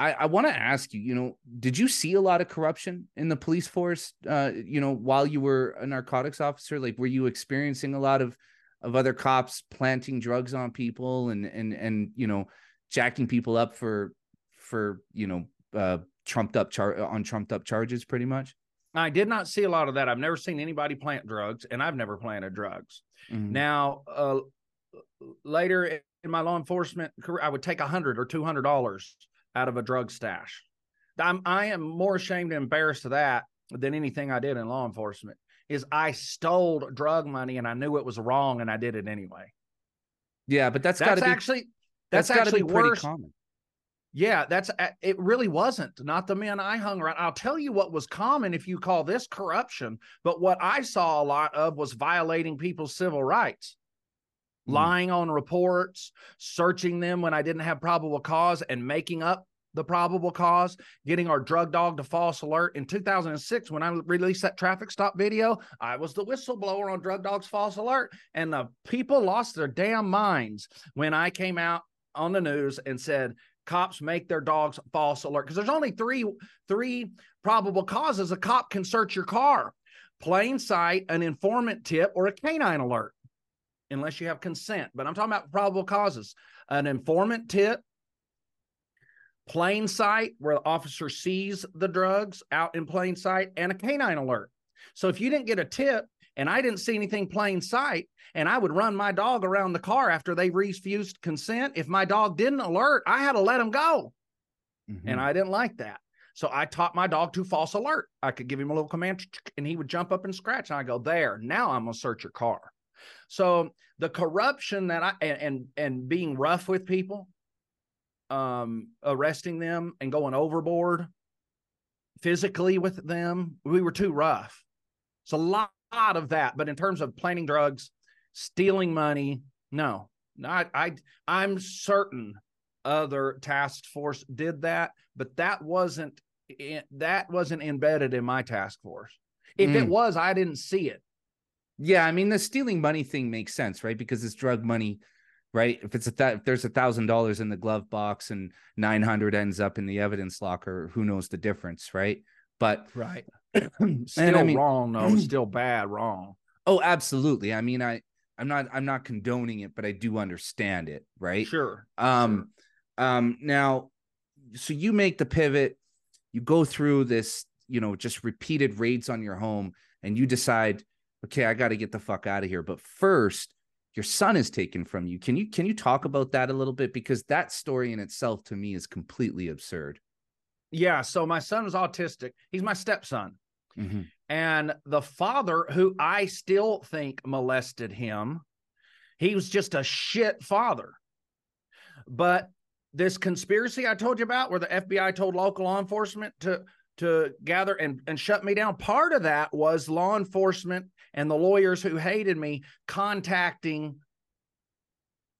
Speaker 1: I, I want to ask you, you know, did you see a lot of corruption in the police force, uh, you know, while you were a narcotics officer? Like, were you experiencing a lot of, of other cops planting drugs on people and, and, and, you know, jacking people up for, for, you know, uh, trumped up char on trumped up charges pretty much?
Speaker 2: I did not see a lot of that. I've never seen anybody plant drugs and I've never planted drugs. Mm-hmm. Now, uh, later in my law enforcement career, I would take a hundred or two hundred dollars out of a drug stash. I'm I am more ashamed and embarrassed of that than anything I did in law enforcement. Is I stole drug money and I knew it was wrong and I did it anyway.
Speaker 1: Yeah, but that's,
Speaker 2: That's
Speaker 1: got to be
Speaker 2: actually that's,
Speaker 1: that's, got to
Speaker 2: actually
Speaker 1: be pretty
Speaker 2: worse.
Speaker 1: common.
Speaker 2: Yeah, that's it. Really wasn't not the men I hung around. I'll tell you what was common if you call this corruption, but what I saw a lot of was violating people's civil rights.
Speaker 1: Mm-hmm.
Speaker 2: lying on reports, searching them when I didn't have probable cause, and making up the probable cause. Getting our drug dog to false alert in 2006 when I released that traffic stop video. I was the whistleblower on drug dogs false alert, and the people lost their damn minds when I came out on the news and said cops make their dogs false alert because there's only three three probable causes a cop can search your car plain sight an informant tip or a canine alert unless you have consent but i'm talking about probable causes an informant tip plain sight where the officer sees the drugs out in plain sight and a canine alert so if you didn't get a tip and i didn't see anything plain sight and I would run my dog around the car after they refused consent. If my dog didn't alert, I had to let him go.
Speaker 1: Mhm.
Speaker 2: And I didn't like that. So I taught my dog to false alert. I could give him a little command and he would jump up and scratch. And I go, there, now I'm gonna search your car. So the corruption that I and and, and being rough with people, um, arresting them and going overboard physically with them, we were too rough. It's a lot of that. But in terms of planting drugs, stealing money, no, not I. I'm certain other task force did that, but that wasn't that wasn't embedded in my task force. If it
Speaker 1: Mm.
Speaker 2: was, I didn't see it.
Speaker 1: Yeah, I mean the stealing money thing makes sense, right? Because it's drug money, right? If it's a th- if there's a thousand dollars in the glove box and nine hundred ends up in the evidence locker, who knows the difference, right? But
Speaker 2: Right. [CLEARS THROAT] [CLEARS THROAT] Still
Speaker 1: I mean,
Speaker 2: wrong though. [CLEARS THROAT] Still bad wrong.
Speaker 1: oh, absolutely. I mean, I I'm not I'm not condoning it, but I do understand it, right?
Speaker 2: Sure.
Speaker 1: Um, um, now, so you make the pivot, you go through this, you know, just repeated raids on your home, and you decide, okay, I got to get the fuck out of here. But first, your son is taken from you. Can you can you talk about that a little bit because that story in itself to me is completely absurd.
Speaker 2: Yeah. So my son is autistic. He's my stepson.
Speaker 1: Mhm.
Speaker 2: And the father, who I still think molested him, he was just a shit father. But this conspiracy I told you about, where the FBI told local law enforcement to to gather and, and shut me down, part of that was law enforcement and the lawyers who hated me contacting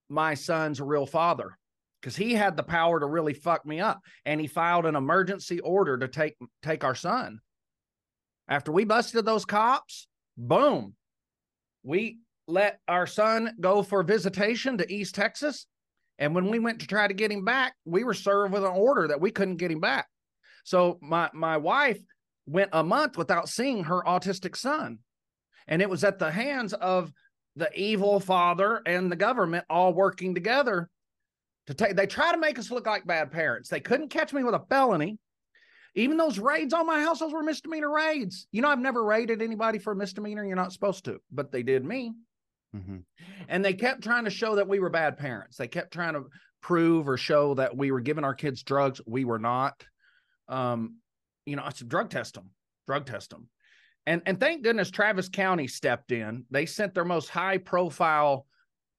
Speaker 2: my son's real father because he had the power to really fuck me up and he filed an emergency order to take take our son. After we busted those cops boom we let our son go for visitation to east texas and when we went to try to get him back we were served with an order that we couldn't get him back so my my wife went a month without seeing her autistic son. And it was at the hands of the evil father and the government all working together to take they try to make us look like bad parents. They couldn't catch me with a felony. Even those raids on my house those were misdemeanor raids. You know i've never raided anybody for a misdemeanor. You're not supposed to but they did me.
Speaker 1: Mhm.
Speaker 2: and they kept trying to show that we were bad parents. They kept trying to prove or show that we were giving our kids drugs. We were not um you know it's drug test them drug test them and and thank goodness travis county stepped in. They sent their most high profile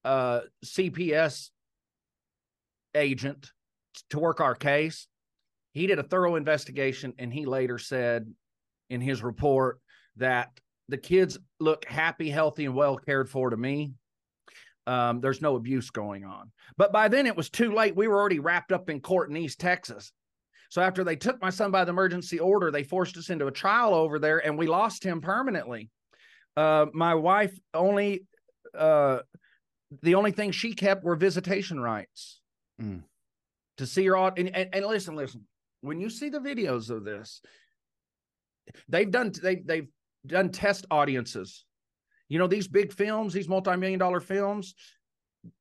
Speaker 2: uh cps agent to work our case. He did a thorough investigation and he later said in his report that the kids look happy healthy and well cared for to me. Um, there's no abuse going on. But by then it was too late. We were already wrapped up in court in east texas so after they took my son by the emergency order they forced us into a trial over there and we lost him permanently. Uh, my wife only uh, the only thing she kept were visitation rights.
Speaker 1: Mm.
Speaker 2: to see her and, and, and listen listen when you see the videos of this they've done they, they've done test audiences. You know these big films these multi-million dollar films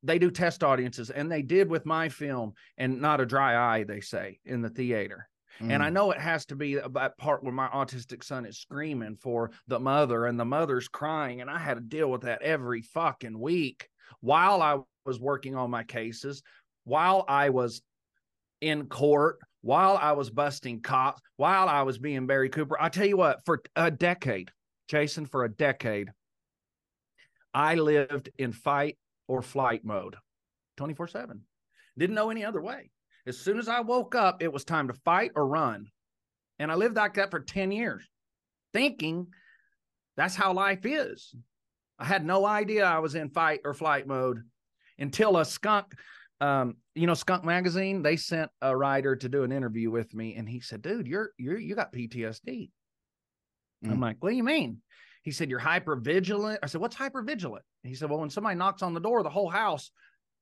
Speaker 2: they do test audiences and they did with my film and not a dry eye they say in the theater and I
Speaker 1: Mm.
Speaker 2: know it has to be that part where my autistic son is screaming for the mother and the mother's crying. And I had to deal with that every fucking week while I was working on my cases, while I was in court while I was busting cops, while I was being Barry Cooper. I tell you what, for a decade, Jason, for a decade, I lived in fight or flight mode 24 7. Didn't know any other way. As soon as I woke up, it was time to fight or run. And I lived like that for 10 years, thinking that's how life is. I had no idea I was in fight or flight mode until a skunk um, you know, Skunk Magazine, they sent a writer to do an interview with me, and he said, "Dude, you're you're you got PTSD." Mm. I'm like, "What do you mean?" He said, "You're hyper vigilant." I said, "What's hyper vigilant?" He said, "Well, when somebody knocks on the door, the whole house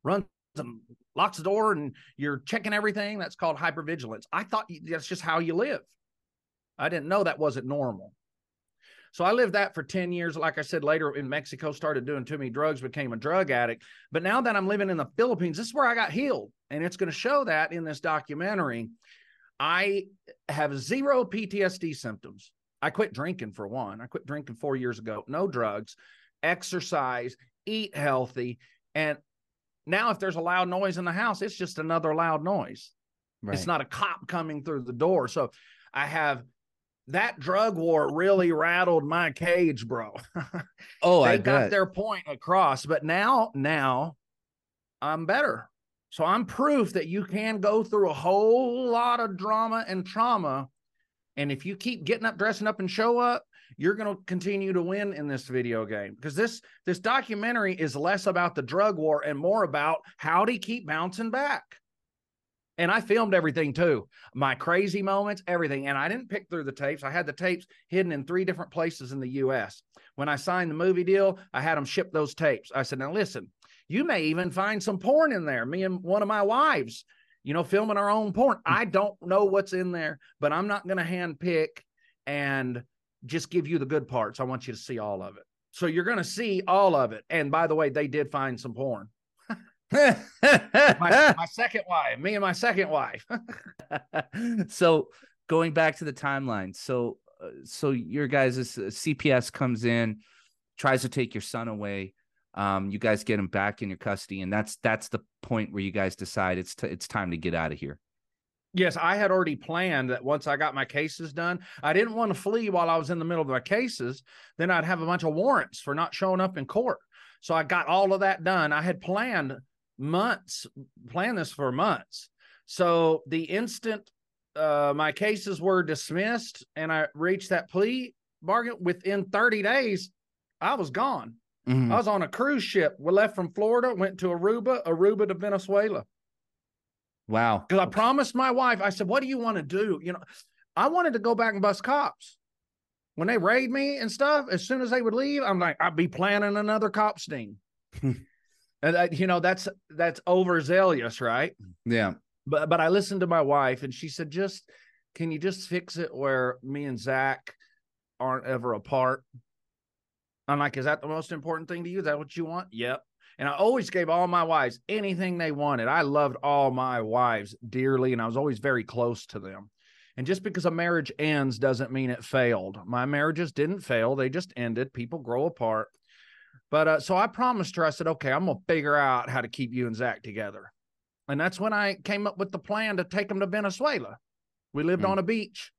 Speaker 2: runs and locks the door, and you're checking everything. That's called hyper vigilance." I thought that's just how you live. I didn't know that wasn't normal. So I lived that for 10 years. Like I said, later in Mexico, started doing too many drugs, became a drug addict. But now that I'm living in the Philippines, this is where I got healed. And it's going to show that in this documentary. I have zero PTSD symptoms. I quit drinking for one. I quit drinking four years ago. No drugs, exercise, eat healthy. And now, if there's a loud noise in the house, it's just another loud noise. Right. It's not a cop coming through the door. So I have that drug war really rattled my cage, bro. [LAUGHS]
Speaker 1: oh,
Speaker 2: they
Speaker 1: I
Speaker 2: got
Speaker 1: bet.
Speaker 2: their point across, but now, now I'm better. So I'm proof that you can go through a whole lot of drama and trauma. And if you keep getting up, dressing up, and show up, you're going to continue to win in this video game because this this documentary is less about the drug war and more about how to keep bouncing back and I filmed everything too. My crazy moments, everything. And I didn't pick through the tapes. I had the tapes hidden in three different places in the US. When I signed the movie deal, I had them ship those tapes. I said, now listen, you may even find some porn in there. Me and one of my wives, you know, filming our own porn. I don't know what's in there, but I'm not going to hand pick and just give you the good parts. I want you to see all of it. So you're going to see all of it. And by the way, they did find some porn my, my second wife, me and my second wife. [LAUGHS]
Speaker 1: so going back to the timeline, so uh, so your guys' uh, CPS comes in, tries to take your son away. Um, you guys get him back in your custody, and that's that's the point where you guys decide it's t- it's time to get out of here.
Speaker 2: Yes, I had already planned that once I got my cases done, I didn't want to flee while I was in the middle of my cases. Then I'd have a bunch of warrants for not showing up in court. So I got all of that done. I had planned months, planned this for months. So the instant uh, my cases were dismissed and I reached that plea bargain within 30 days, I was gone. Mm-hmm. I was on a cruise ship. We left from Florida, went to Aruba, Aruba to Venezuela.
Speaker 1: Wow.
Speaker 2: Because I promised my wife, I said, What do you want to do? You know, I wanted to go back and bust cops. When they raid me and stuff, as soon as they would leave, I'm like, I'd be planning another cop sting. [LAUGHS] and I, you know that's that's overzealous right
Speaker 1: yeah
Speaker 2: but but i listened to my wife and she said just can you just fix it where me and zach aren't ever apart i'm like is that the most important thing to you? Is that what you want? Yep. And i always gave all my wives anything they wanted. I loved all my wives dearly and i was always very close to them. And just because a marriage ends doesn't mean it failed. My marriages didn't fail. They just ended. People grow apart. But uh, so I promised her, I said, okay, I'm going to figure out how to keep you and Zach together. And that's when I came up with the plan to take them to Venezuela. We lived mm. on a beach,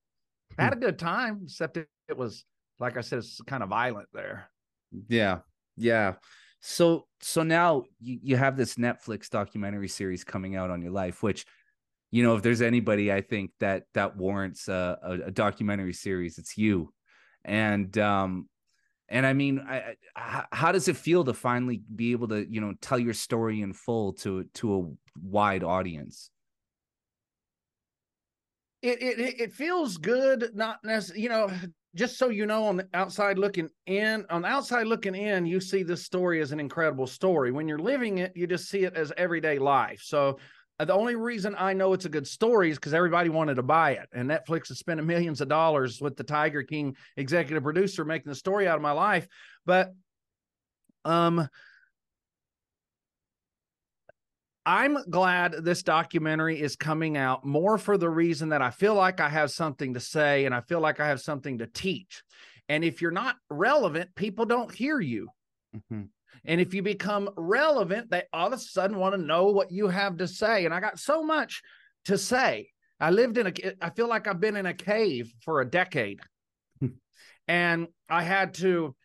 Speaker 2: had a good time, except it, it was, like I said, it's kind of violent there.
Speaker 1: Yeah. Yeah. So, so now you, you have this Netflix documentary series coming out on your life, which, you know, if there's anybody I think that that warrants a, a, a documentary series, it's you. And um, and I mean, I, I, how does it feel to finally be able to, you know, tell your story in full to to a wide audience?
Speaker 2: It it it feels good, not necessarily, you know. Just so you know, on the outside looking in, on the outside looking in, you see this story as an incredible story. When you're living it, you just see it as everyday life. So uh, the only reason I know it's a good story is because everybody wanted to buy it. And Netflix is spending millions of dollars with the Tiger King executive producer making the story out of my life. But um I'm glad this documentary is coming out more for the reason that I feel like I have something to say and I feel like I have something to teach. And if you're not relevant, people don't hear you. Mm-hmm. And if you become relevant, they all of a sudden want to know what you have to say. And I got so much to say. I lived in a, I feel like I've been in a cave for a decade. and I had to,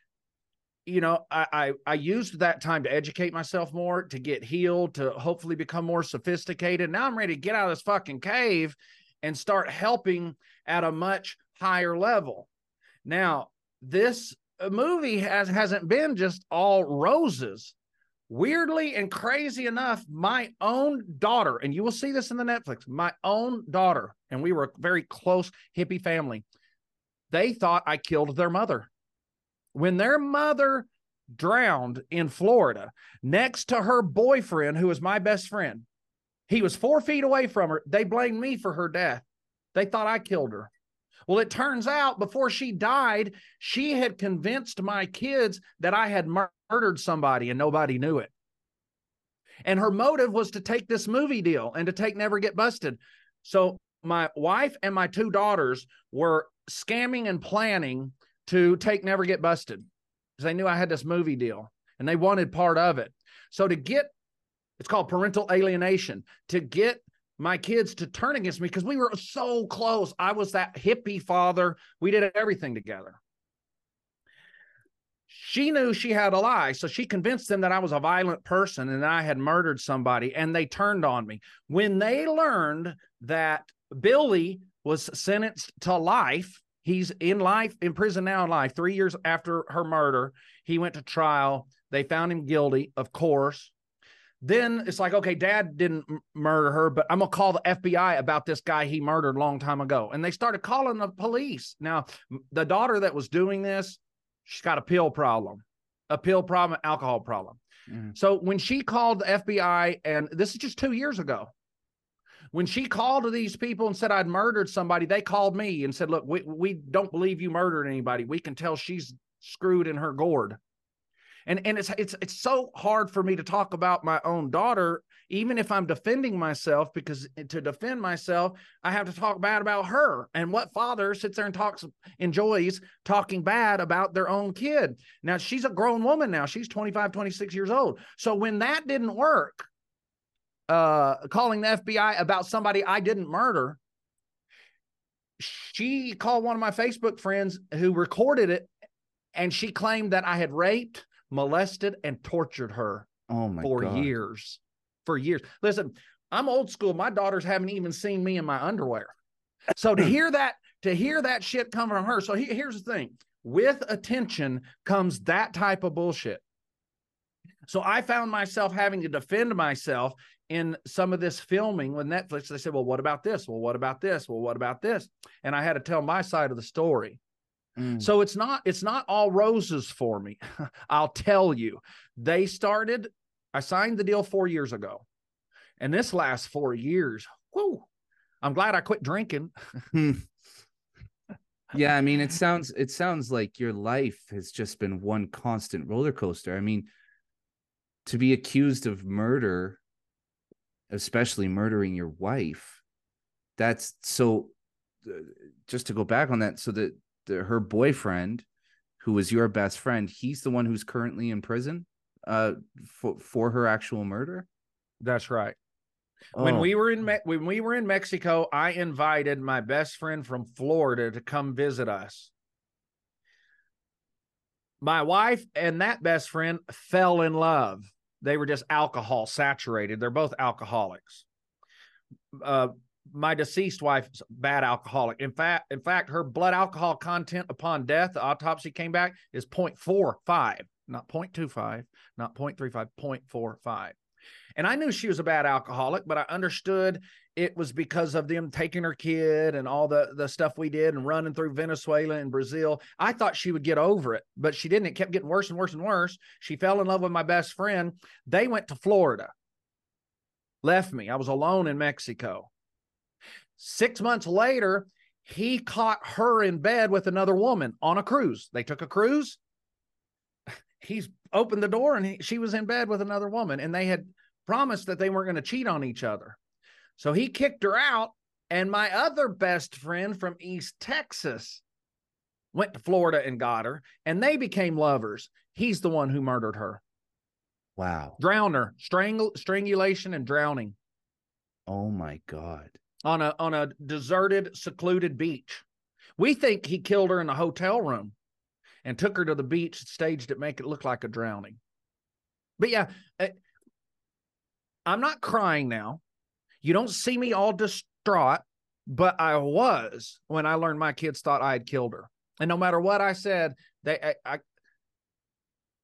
Speaker 2: you know, I, I, I used that time to educate myself more, to get healed, to hopefully become more sophisticated. Now I'm ready to get out of this fucking cave and start helping at a much higher level. Now, this uh, movie has hasn't been just all roses. Weirdly and crazy enough, my own daughter, and you will see this in the Netflix, my own daughter, and we were a very close hippie family. They thought I killed their mother. When their mother drowned in Florida next to her boyfriend, who was my best friend, he was four feet away from her. They blamed me for her death. They thought I killed her. Well, it turns out before she died, she had convinced my kids that I had murdered somebody and nobody knew it. And her motive was to take this movie deal and to take Never Get Busted. So my wife and my two daughters were scamming and planning to take Never Get Busted because they knew I had this movie deal and they wanted part of it. So to get it's called parental alienation to get my kids to turn against me because we were so close. I was that hippie father. We did everything together. She knew she had a lie. So she convinced them that I was a violent person and I had murdered somebody, and they turned on me. When they learned that Billy was sentenced to life, he's in life, in prison now in life, three years after her murder. He went to trial. They found him guilty, of course. Then it's like, okay, dad didn't murder her, but I'm gonna call the FBI about this guy he murdered a long time ago. And they started calling the police. Now, the daughter that was doing this, she's got a pill problem, a pill problem, alcohol problem. Mm. So when she called the FBI, and this is just two years ago, when she called to these people and said I'd murdered somebody, they called me and said, Look, we, we don't believe you murdered anybody. We can tell she's screwed in her gourd. And and it's it's it's so hard for me to talk about my own daughter even if i'm defending myself because to defend myself i have to talk bad about her. And what father sits there and talks enjoys talking bad about their own kid? Now she's a grown woman now. She's 25 26 years old. So when that didn't work uh calling the fbi about somebody i didn't murder she called one of my facebook friends who recorded it and she claimed that i had raped molested and tortured her
Speaker 1: oh my
Speaker 2: for
Speaker 1: God.
Speaker 2: years. For years. Listen, I'm old school. My daughters haven't even seen me in my underwear. So to hear that, to hear that shit come from her. So he, here's the thing with attention comes that type of bullshit. So I found myself having to defend myself in some of this filming with Netflix. They said, Well, what about this? Well, what about this? Well, what about this? And I had to tell my side of the story. Mm. So it's not it's not all roses for me. [LAUGHS] I'll tell you. They started I signed the deal 4 years ago. And this last 4 years, whoo, I'm glad I quit drinking. [LAUGHS]
Speaker 1: Hmm. yeah, I mean it sounds it sounds like your life has just been one constant roller coaster. I mean to be accused of murder, especially murdering your wife, that's so uh, just to go back on that so that the, her boyfriend, who was your best friend, he's the one who's currently in prison uh for for her actual murder.
Speaker 2: That's right. Oh. When we were in Me- when we were in Mexico, I invited my best friend from Florida to come visit us. My wife and that best friend fell in love. They were just alcohol saturated. They're both alcoholics. Uh, my deceased wife's bad alcoholic. In fact, in fact, her blood alcohol content upon death, the autopsy came back is 0.45, not 0.25, not 0.35, 0.45. And I knew she was a bad alcoholic, but I understood it was because of them taking her kid and all the, the stuff we did and running through Venezuela and Brazil. I thought she would get over it, but she didn't. It kept getting worse and worse and worse. She fell in love with my best friend. They went to Florida, left me. I was alone in Mexico. Six months later, he caught her in bed with another woman on a cruise. They took a cruise. He's opened the door and he, she was in bed with another woman, and they had promised that they weren't going to cheat on each other. So he kicked her out. And my other best friend from East Texas went to Florida and got her, and they became lovers. He's the one who murdered her.
Speaker 1: Wow.
Speaker 2: Drowned her, strangle, strangulation, and drowning.
Speaker 1: Oh my God.
Speaker 2: on a on a deserted, secluded beach. We think he killed her in a hotel room and took her to the beach, staged it, make it look like a drowning. But yeah, eh, I'm not crying now. You don't see me all distraught, but I was when I learned my kids thought I had killed her. And no matter what I said, they I, I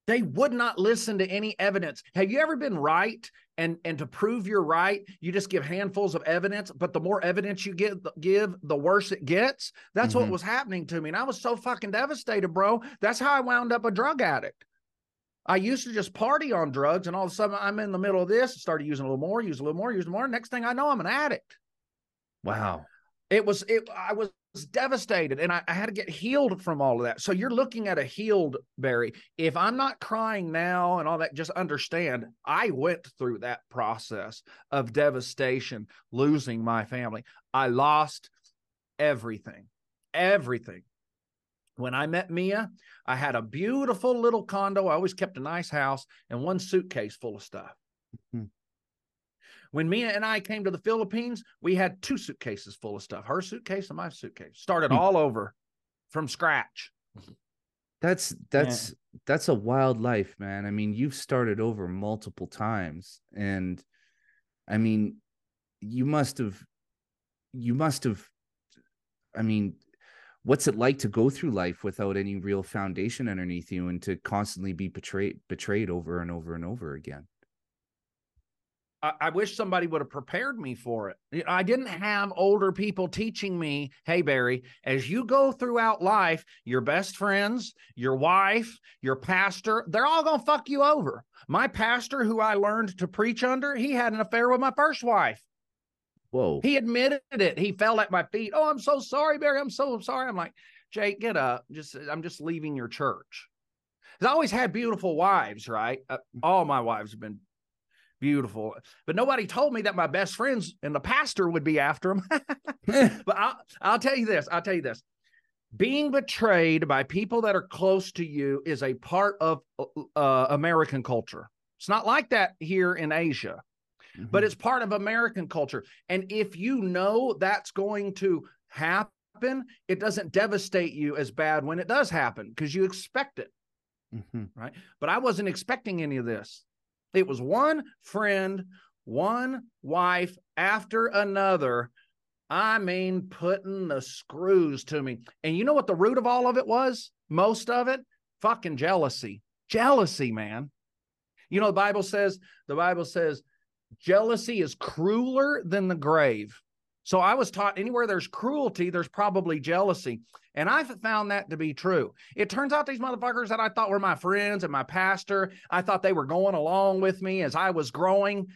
Speaker 2: they would not listen to any evidence. Have you ever been right and and to prove you're right, you just give handfuls of evidence, but the more evidence you give give, the worse it gets. That's mm-hmm. what was happening to me and I was so fucking devastated, bro. That's how I wound up a drug addict. I used to just party on drugs, and all of a sudden I'm in the middle of this, started using a little more, use a little more, use more. Next thing I know, I'm an addict.
Speaker 1: Wow.
Speaker 2: It was it I was devastated and I, I, had to get healed from all of that. So you're looking at a healed Barry. If I'm not crying now and all that, just understand I went through that process of devastation, losing my family. I lost everything, everything. When I met Mia, I had a beautiful little condo. I always kept a nice house and one suitcase full of stuff. Mm-hmm. When Mia and I came to the Philippines, we had two suitcases full of stuff her suitcase and my suitcase. Started all over from scratch.
Speaker 1: That's that's yeah. that's a wild life, man. I mean, you've started over multiple times and I mean, you must have you must have I mean, what's it like to go through life without any real foundation underneath you and to constantly be betrayed betrayed over and over and over again
Speaker 2: I, I wish somebody would have prepared me for it. I didn't have older people teaching me, hey, Barry, as you go throughout life, your best friends, your wife, your pastor, they're all going to fuck you over. My pastor, who I learned to preach under, he had an affair with my first wife.
Speaker 1: Whoa.
Speaker 2: He admitted it. He fell at my feet. Oh, I'm so sorry, Barry. I'm so sorry. I'm like, Jake, get up. Just I'm just leaving your church. I always had beautiful wives, right? Uh, all my wives have been beautiful. But nobody told me that my best friends and the pastor would be after him. [LAUGHS] [LAUGHS] but I'll, I'll tell you this. I'll tell you this. Being betrayed by people that are close to you is a part of uh, American culture. It's not like that here in Asia, mm-hmm. but it's part of American culture. And if you know that's going to happen, it doesn't devastate you as bad when it does happen because you expect it. Mm-hmm. Right. But I wasn't expecting any of this. It was one friend, one wife after another. I mean, putting the screws to me. And you know what the root of all of it was? Most of it? Fucking jealousy. Jealousy, man. You know, the Bible says, the Bible says, jealousy is crueler than the grave. So I was taught anywhere there's cruelty, there's probably jealousy. And I've found that to be true. It turns out these motherfuckers that I thought were my friends and my pastor, I thought they were going along with me as I was growing.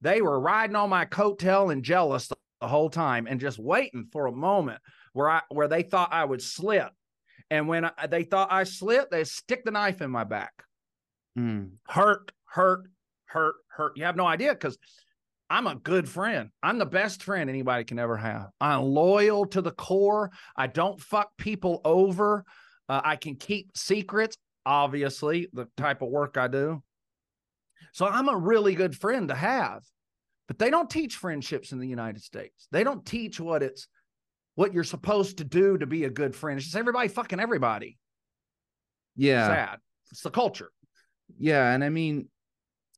Speaker 2: They were riding on my coattail and jealous the, the whole time and just waiting for a moment where I where they thought I would slip. And when I, they thought I slipped, they stick the knife in my back. Mm. Hurt, hurt, hurt, hurt. You have no idea because I'm a good friend. I'm the best friend anybody can ever have. I'm loyal to the core. I don't fuck people over. Uh, I can keep secrets, obviously, the type of work I do. So I'm a really good friend to have. But they don't teach friendships in the United States. They don't teach what it's what you're supposed to do to be a good friend. It's just everybody fucking everybody.
Speaker 1: Yeah.
Speaker 2: Sad. It's the culture.
Speaker 1: Yeah. And I mean,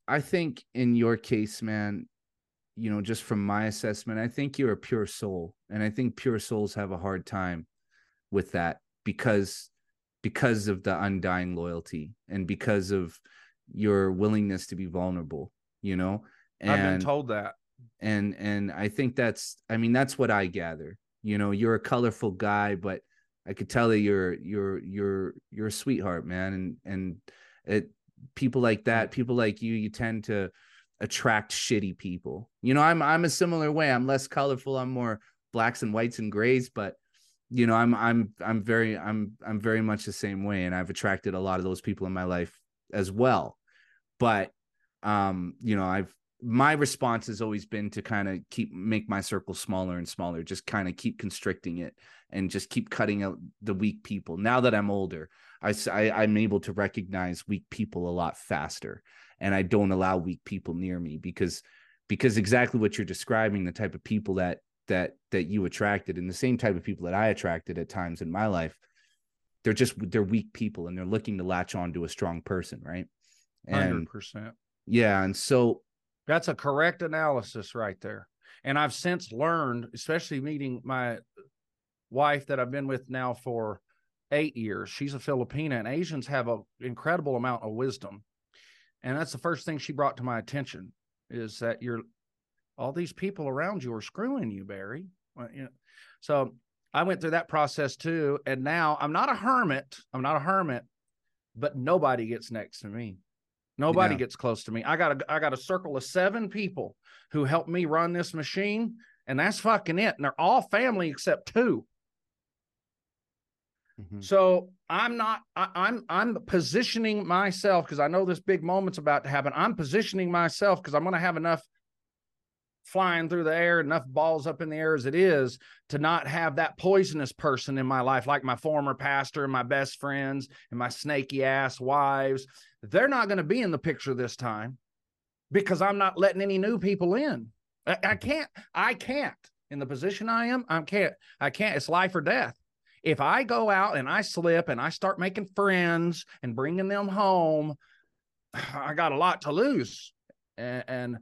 Speaker 1: I think in your case, man, you know, just from my assessment, I think you're a pure soul. And I think pure souls have a hard time with that because because of the undying loyalty and because of your willingness to be vulnerable, you know.
Speaker 2: And, I've been told that.
Speaker 1: And and I think that's I mean, that's what I gather. You know, you're a colorful guy, but I could tell that you're you're you're you're a sweetheart, man. And and it people like that, people like you, you tend to attract shitty people. You know, I'm I'm a similar way. I'm less colorful. I'm more blacks and whites and grays, but you know, I'm I'm I'm very I'm I'm very much the same way and I've attracted a lot of those people in my life as well. But um, you know, I've my response has always been to kind of keep make my circle smaller and smaller, just kind of keep constricting it and just keep cutting out the weak people. Now that I'm older, I, I I'm able to recognize weak people a lot faster and I don't allow weak people near me because because exactly what you're describing, the type of people that that that you attracted and the same type of people that I attracted at times in my life they're just they're weak people and they're looking to latch on to a strong person right?
Speaker 2: And 100%
Speaker 1: yeah and so
Speaker 2: that's a correct analysis right there. And I've since learned especially meeting my wife that I've been with now for 8 years she's a Filipina and Asians have an incredible amount of wisdom and that's the first thing she brought to my attention is that you're all these people around you are screwing you, Barry. Well, you know, so I went through that process too. And now I'm not a hermit. I'm not a hermit, but nobody gets next to me. Nobody yeah. gets close to me. I got a I got a circle of seven people who help me run this machine, and that's fucking it. And they're all family except 2 mm-hmm. So I'm not. I, I'm I'm positioning myself because I know this big moment's about to happen. I'm positioning myself because I'm going to have enough flying through the air, enough balls up in the air as it is to not have that poisonous person in my life, like my former pastor and my best friends and my snaky ass wives. They're not going to be in the picture this time because I'm not letting any new people in. I, I can't, I can't in the position I am. I can't, I can't, it's life or death. If I go out and I slip and I start making friends and bringing them home, [SIGHS] I got a lot to lose. And, and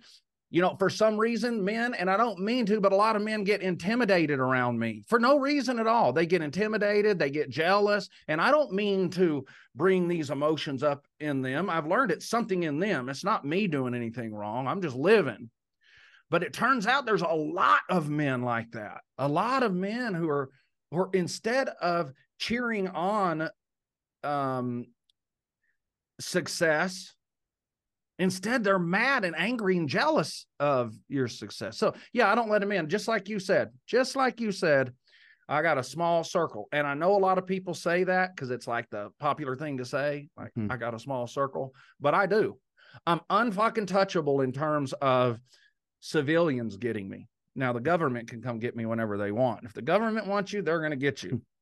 Speaker 2: you know, for some reason, men, and I don't mean to, but a lot of men get intimidated around me for no reason at all. They get intimidated, they get jealous, and I don't mean to bring these emotions up in them. I've learned it's something in them. It's not me doing anything wrong. I'm just living. But it turns out there's a lot of men like that. A lot of men who are, are instead of cheering on um, success Instead, they're mad and angry and jealous of your success. So, yeah, I don't let them in. Just like you said, just like you said, I got a small circle. And I know a lot of people say that because it's like the popular thing to say, like, mm-hmm. I got a small circle, but I do. I'm unfucking touchable in terms of civilians getting me. Now, the government can come get me whenever they want. If the government wants you, they're going to get you. [LAUGHS]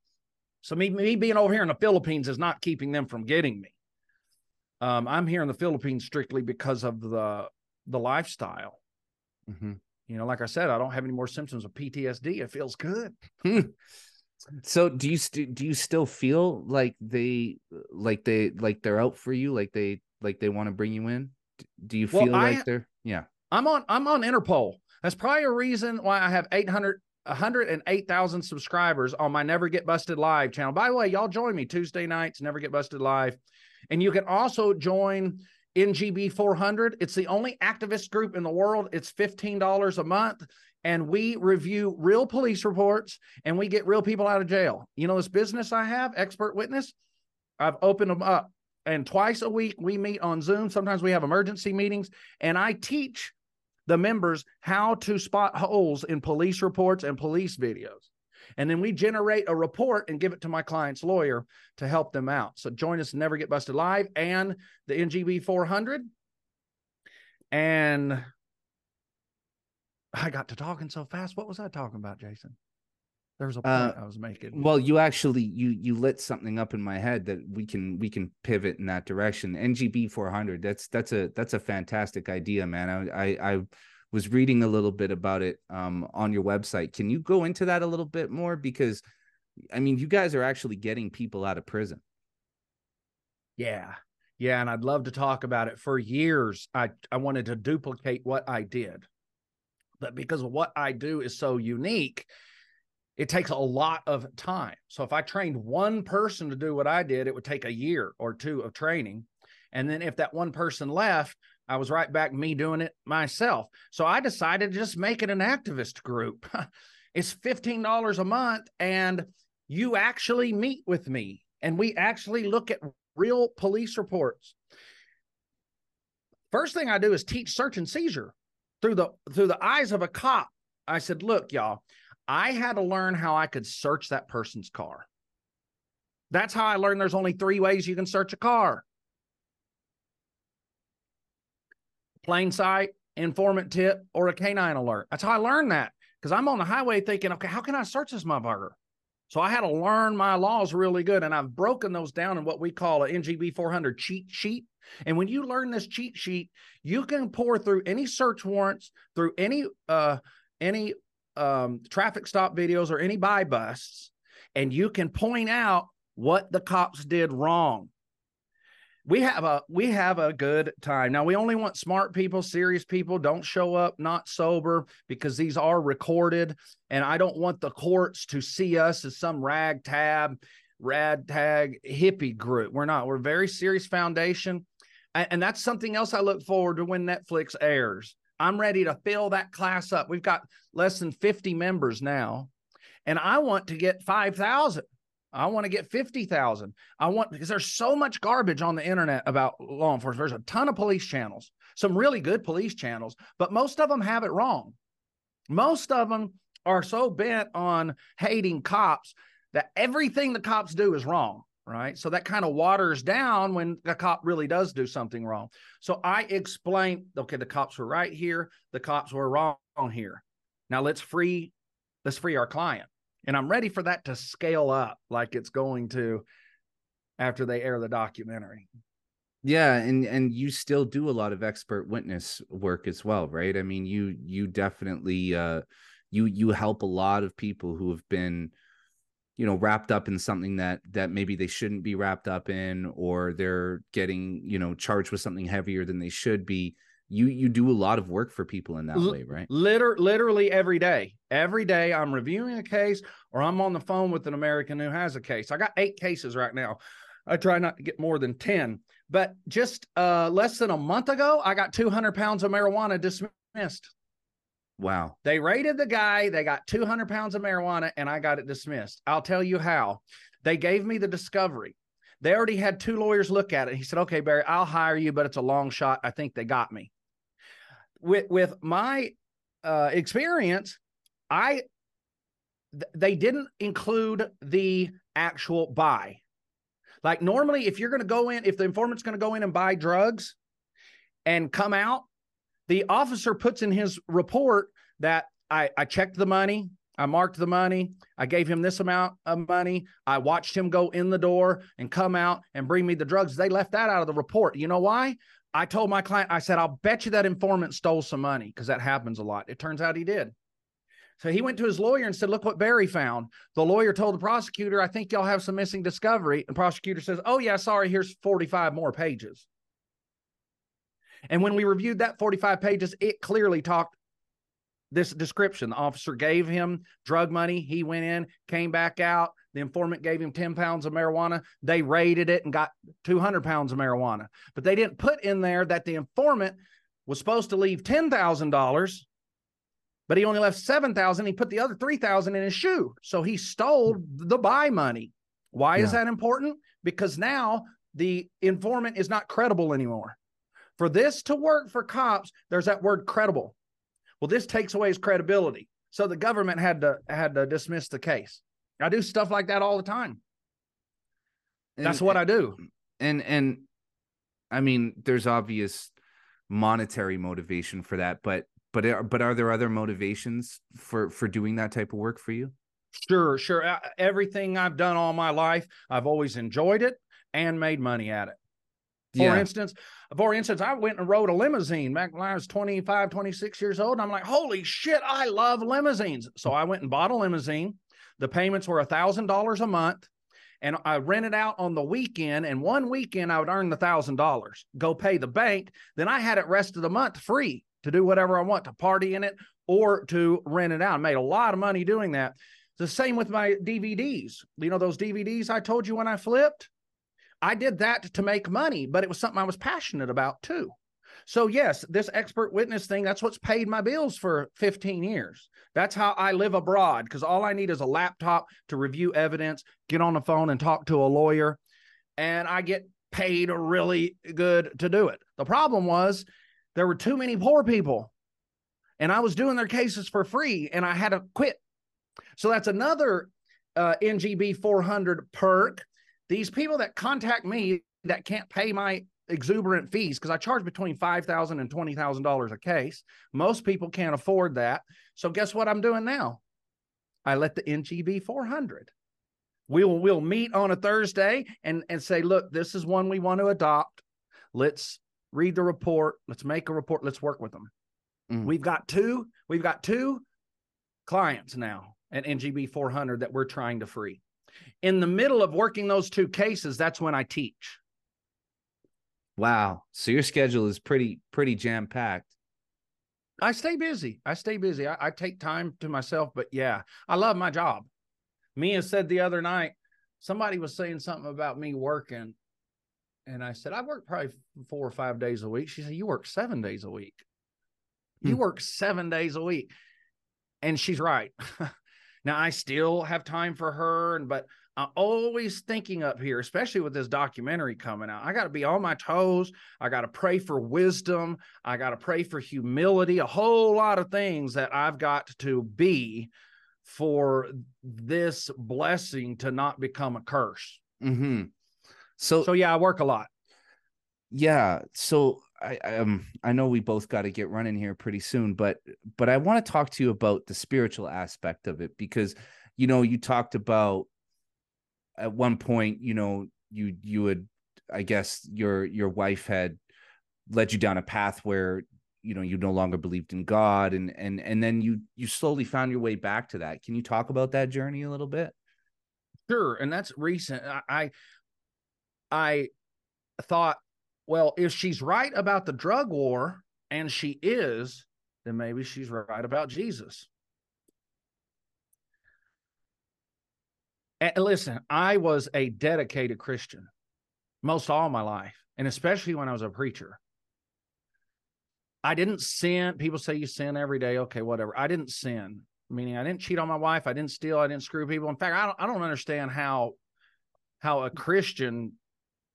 Speaker 2: So, me, me being over here in the Philippines is not keeping them from getting me. Um, I'm here in the Philippines strictly because of the the lifestyle. Mm-hmm. You know, like I said, I don't have any more symptoms of PTSD. It feels good.
Speaker 1: so do you st- do you still feel like they like they like they're out for you like they like they want to bring you in do you feel well, like I, they're yeah
Speaker 2: i'm on i'm on interpol that's probably a reason why i have 800 108,000 subscribers on my Never Get Busted Live channel. By the way, y'all join me Tuesday nights, Never Get Busted Live. And you can also join NGB 400. It's the only activist group in the world. It's $15 a month. And we review real police reports and we get real people out of jail. You know, this business I have, Expert Witness, I've opened them up. And twice a week we meet on Zoom. Sometimes we have emergency meetings. And I teach the members how to spot holes in police reports and police videos. And then we generate a report and give it to my client's lawyer to help them out. So join us Never Get Busted Live and the NGB 400. And I got to talking so fast. What was I talking about, Jason? There was a point uh, I was making.
Speaker 1: Well, you actually you you lit something up in my head that we can we can pivot in that direction. NGB 400. That's that's a that's a fantastic idea, man. I I, I was reading a little bit about it um, on your website. Can you go into that a little bit more? Because, I mean, you guys are actually getting people out of prison.
Speaker 2: Yeah. Yeah. And I'd love to talk about it. For years, I, I wanted to duplicate what I did. But because what I do is so unique, it takes a lot of time. So if I trained one person to do what I did, it would take a year or two of training. And then if that one person left, I was right back me doing it myself. So I decided to just make it an activist group. [LAUGHS] it's $15 a month and you actually meet with me and we actually look at real police reports. First thing I do is teach search and seizure through the through the eyes of a cop. I said, "Look, y'all, I had to learn how I could search that person's car. That's how I learned there's only 3 ways you can search a car. plain sight, informant tip, or a canine alert. That's how I learned that because I'm on the highway thinking, okay, how can I search this motherfucker? So I had to learn my laws really good, and I've broken those down in what we call an NGB 400 cheat sheet. And when you learn this cheat sheet, you can pour through any search warrants, through any uh any um, traffic stop videos or any buy busts, and you can point out what the cops did wrong. We have a we have a good time. Now we only want smart people, serious people. Don't show up not sober because these are recorded, and I don't want the courts to see us as some ragtag, ragtag hippie group. We're not. We're very serious foundation, and, and that's something else I look forward to when Netflix airs. I'm ready to fill that class up. We've got less than 50 members now, and I want to get 5,000. I want to get 50,000. I want because there's so much garbage on the internet about law enforcement. There's a ton of police channels, some really good police channels, but most of them have it wrong. Most of them are so bent on hating cops that everything the cops do is wrong right? So that kind of waters down when the cop really does do something wrong. So I explain, okay, the cops were right here, the cops were wrong here. Now let's free let's free our client. And I'm ready for that to scale up like it's going to after they air the documentary.
Speaker 1: Yeah, and and you still do a lot of expert witness work as well, right? I mean, you you definitely uh you you help a lot of people who have been you know wrapped up in something that that maybe they shouldn't be wrapped up in or they're getting you know charged with something heavier than they should be you you do a lot of work for people in that L- way right?
Speaker 2: Liter- literally every day. Every day i'm reviewing a case or i'm on the phone with an american who has a case. I got eight cases right now. I try not to get more than 10 but just uh less than a month ago i got 200 pounds of marijuana dismissed
Speaker 1: Wow.
Speaker 2: They raided the guy. They got 200 pounds of marijuana and I got it dismissed. I'll tell you how. They gave me the discovery. They already had two lawyers look at it. He said, okay, Barry, I'll hire you, but it's a long shot. I think they got me. With, with my uh, experience, I th- they didn't include the actual buy. Like normally, if you're going to go in, if the informant's going to go in and buy drugs and come out, the officer puts in his report that I, I checked the money, I marked the money. I gave him this amount of money. I watched him go in the door and come out and bring me the drugs. They left that out of the report. You know why? I told my client, I said, I'll bet you that informant stole some money because that happens a lot. It turns out he did. So he went to his lawyer and said, Look what Barry found. The lawyer told the prosecutor, I think y'all have some missing discovery. And prosecutor says, Oh, yeah, sorry, here's 45 more pages. And when we reviewed that 45 pages, it clearly talked this description. The officer gave him drug money. He went in, came back out. The informant gave him 10 pounds of marijuana. They raided it and got 200 pounds of marijuana. But they didn't put in there that the informant was supposed to leave $10,000, but he only left 7,000. He put the other 3,000 in his shoe. So he stole the buy money. Why yeah. is that important? Because now the informant is not credible anymore. For this to work for cops, there's that word credible. Well, this takes away his credibility. So the government had to had to dismiss the case. I do stuff like that all the time. And, That's what I do.
Speaker 1: And and I mean, there's obvious monetary motivation for that, but but are, but are there other motivations for for doing that type of work for you?
Speaker 2: Sure, sure. Uh, everything I've done all my life, I've always enjoyed it and made money at it. For yeah. instance, for instance, I went and rode a limousine back when I was 25, 26 years old. And I'm like, holy shit, I love limousines. So I went and bought a limousine. The payments were a thousand dollars a month. And I rented out on the weekend. And one weekend I would earn the thousand dollars, go pay the bank. Then I had it rest of the month free to do whatever I want to party in it or to rent it out. I made a lot of money doing that. The same with my DVDs. You know, those DVDs I told you when I flipped? I did that to make money, but it was something I was passionate about too. So, yes, this expert witness thing, that's what's paid my bills for 15 years. That's how I live abroad because all I need is a laptop to review evidence, get on the phone and talk to a lawyer, and I get paid really good to do it. The problem was there were too many poor people, and I was doing their cases for free, and I had to quit. So, that's another uh, NGB 400 perk these people that contact me that can't pay my exuberant fees because I charge between five thousand and twenty thousand dollars a case. Most people can't afford that. So guess what I'm doing now? I let the NGB 400. We'll we'll meet on a Thursday and and say, look, this is one we want to adopt. Let's read the report. Let's make a report. Let's work with them. Mm. We've got two. We've got two clients now at NGB 400 that we're trying to free. In the middle of working those two cases, that's when I teach.
Speaker 1: Wow. So your schedule is pretty pretty jam packed.
Speaker 2: I stay busy. I stay busy. I, I, take time to myself, but yeah, I love my job. Mia said the other night, somebody was saying something about me working. And I said, I work probably four or five days a week. She said, You work seven days a week. You hmm. work seven days a week. And she's right. [LAUGHS] now I still have time for her, and but I'm always thinking up here, especially with this documentary coming out. I got to be on my toes. I got to pray for wisdom. I got to pray for humility, a whole lot of things that I've got to be for this blessing to not become a curse.
Speaker 1: Mm-hmm. So,
Speaker 2: so yeah, I work a lot.
Speaker 1: Yeah. So I um I know we both got to get running here pretty soon, but but I want to talk to you about the spiritual aspect of it because you know you talked about at one point you know you you would I guess your your wife had led you down a path where you know you no longer believed in God and and and then you you slowly found your way back to that. Can you talk about that journey a little bit?
Speaker 2: Sure, and that's recent. I I, I thought well, if she's right about the drug war, and she is, then maybe she's right about Jesus. And listen, I was a dedicated Christian most all my life, and especially when I was a preacher. I didn't sin. People say you sin every day. Okay, whatever. I didn't sin, meaning I didn't cheat on my wife. I didn't steal. I didn't screw people. In fact, I don't. I don't understand how how a Christian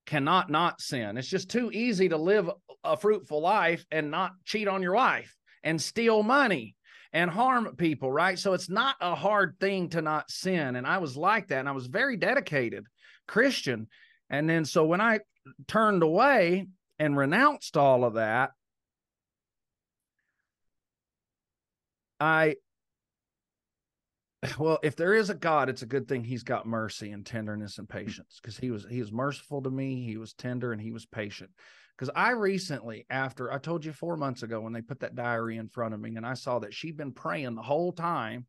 Speaker 2: cannot not sin. It's just too easy to live a fruitful life and not cheat on your wife and steal money and harm people, right? So it's not a hard thing to not sin. And I was like that. And I was very dedicated Christian. And then so when I turned away and renounced all of that, I [LAUGHS] well, if there is a God, it's a good thing he's got mercy and tenderness and patience because he was he was merciful to me, he was tender and he was patient. Because I recently, after I told you four months ago when they put that diary in front of me, and I saw that she'd been praying the whole time.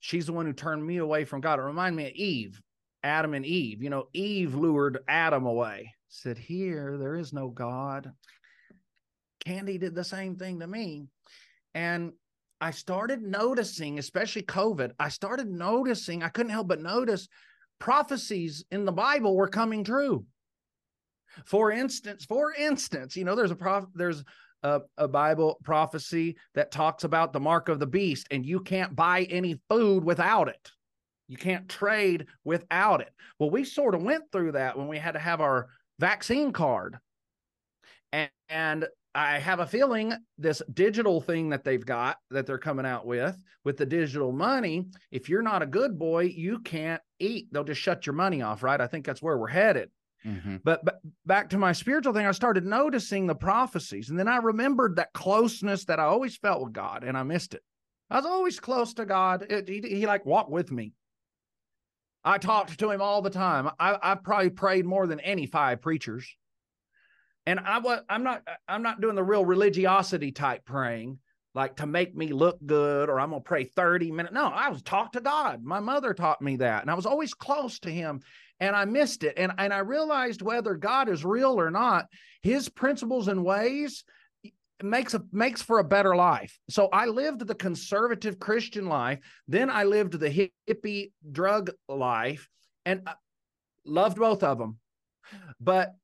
Speaker 2: She's the one who turned me away from God. It reminded me of Eve, Adam and Eve. You know, Eve lured Adam away, said, Here, there is no God. Candy did the same thing to me. And I started noticing, especially COVID, I started noticing, I couldn't help but notice prophecies in the Bible were coming true. For instance, for instance, you know, there's a prof, there's a, a Bible prophecy that talks about the mark of the beast, and you can't buy any food without it. You can't trade without it. Well, we sort of went through that when we had to have our vaccine card. And, and I have a feeling this digital thing that they've got that they're coming out with, with the digital money, if you're not a good boy, you can't eat. They'll just shut your money off, right? I think that's where we're headed. Mm-hmm. But, but back to my spiritual thing, I started noticing the prophecies. And then I remembered that closeness that I always felt with God, and I missed it. I was always close to God. It, he, he like walked with me. I talked to him all the time. I, I probably prayed more than any five preachers and I was I'm not I'm not doing the real religiosity type praying like to make me look good or I'm gonna pray 30 minutes. No, I was talk to God. My mother taught me that, and I was always close to him and I missed it. And and I realized whether God is real or not, his principles and ways makes a makes for a better life. So I lived the conservative Christian life, then I lived the hippie drug life and uh, loved both of them. But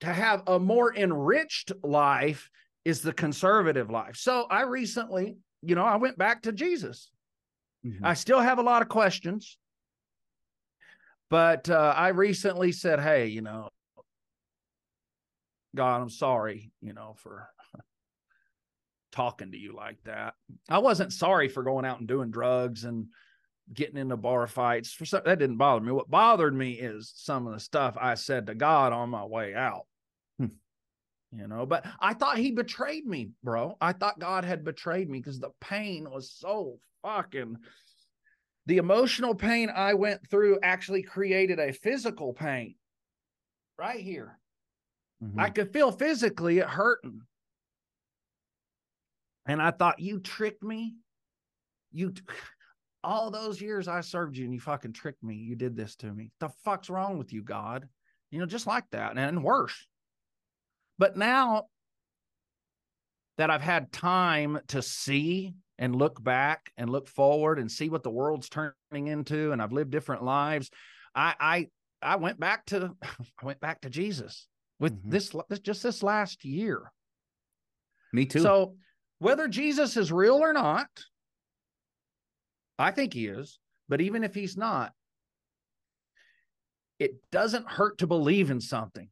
Speaker 2: to have a more enriched life is the conservative life. So I recently, you know, I went back to Jesus. Mm-hmm. I still have a lot of questions, but uh, I recently said, "Hey, you know, God, I'm sorry, you know, for talking to you like that. I wasn't sorry for going out and doing drugs and getting into bar fights. For some, that didn't bother me. What bothered me is some of the stuff I said to God on my way out. Hmm. You know, but I thought he betrayed me, bro. I thought God had betrayed me because the pain was so fucking. The emotional pain I went through actually created a physical pain right here. Mm-hmm. I could feel physically it hurting. And I thought, you tricked me. you all those years I served you and you fucking tricked me. You did this to me. The fuck's wrong with you, God? You know, just like that and worse. But now that I've had time to see and look back and look forward and see what the world's turning into and I've lived different lives, I I I went back to [LAUGHS] I went back to Jesus with mm-hmm. this, this just this last year.
Speaker 1: Me too.
Speaker 2: So whether Jesus is real or not, I think he is, but even if he's not, it doesn't hurt to believe in something.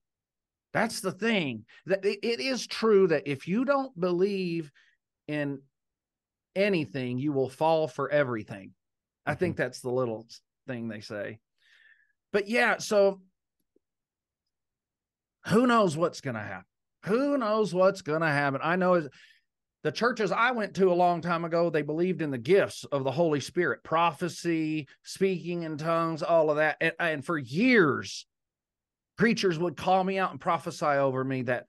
Speaker 2: That's the thing. That it is true that if you don't believe in anything, you will fall for everything. I think mm-hmm. that's the little thing they say. But yeah, so who knows what's going to happen? Who knows what's going to happen? I know the churches I went to a long time ago, they believed in the gifts of the Holy Spirit, prophecy, speaking in tongues, all of that. And, and for years, preachers would call me out and prophesy over me that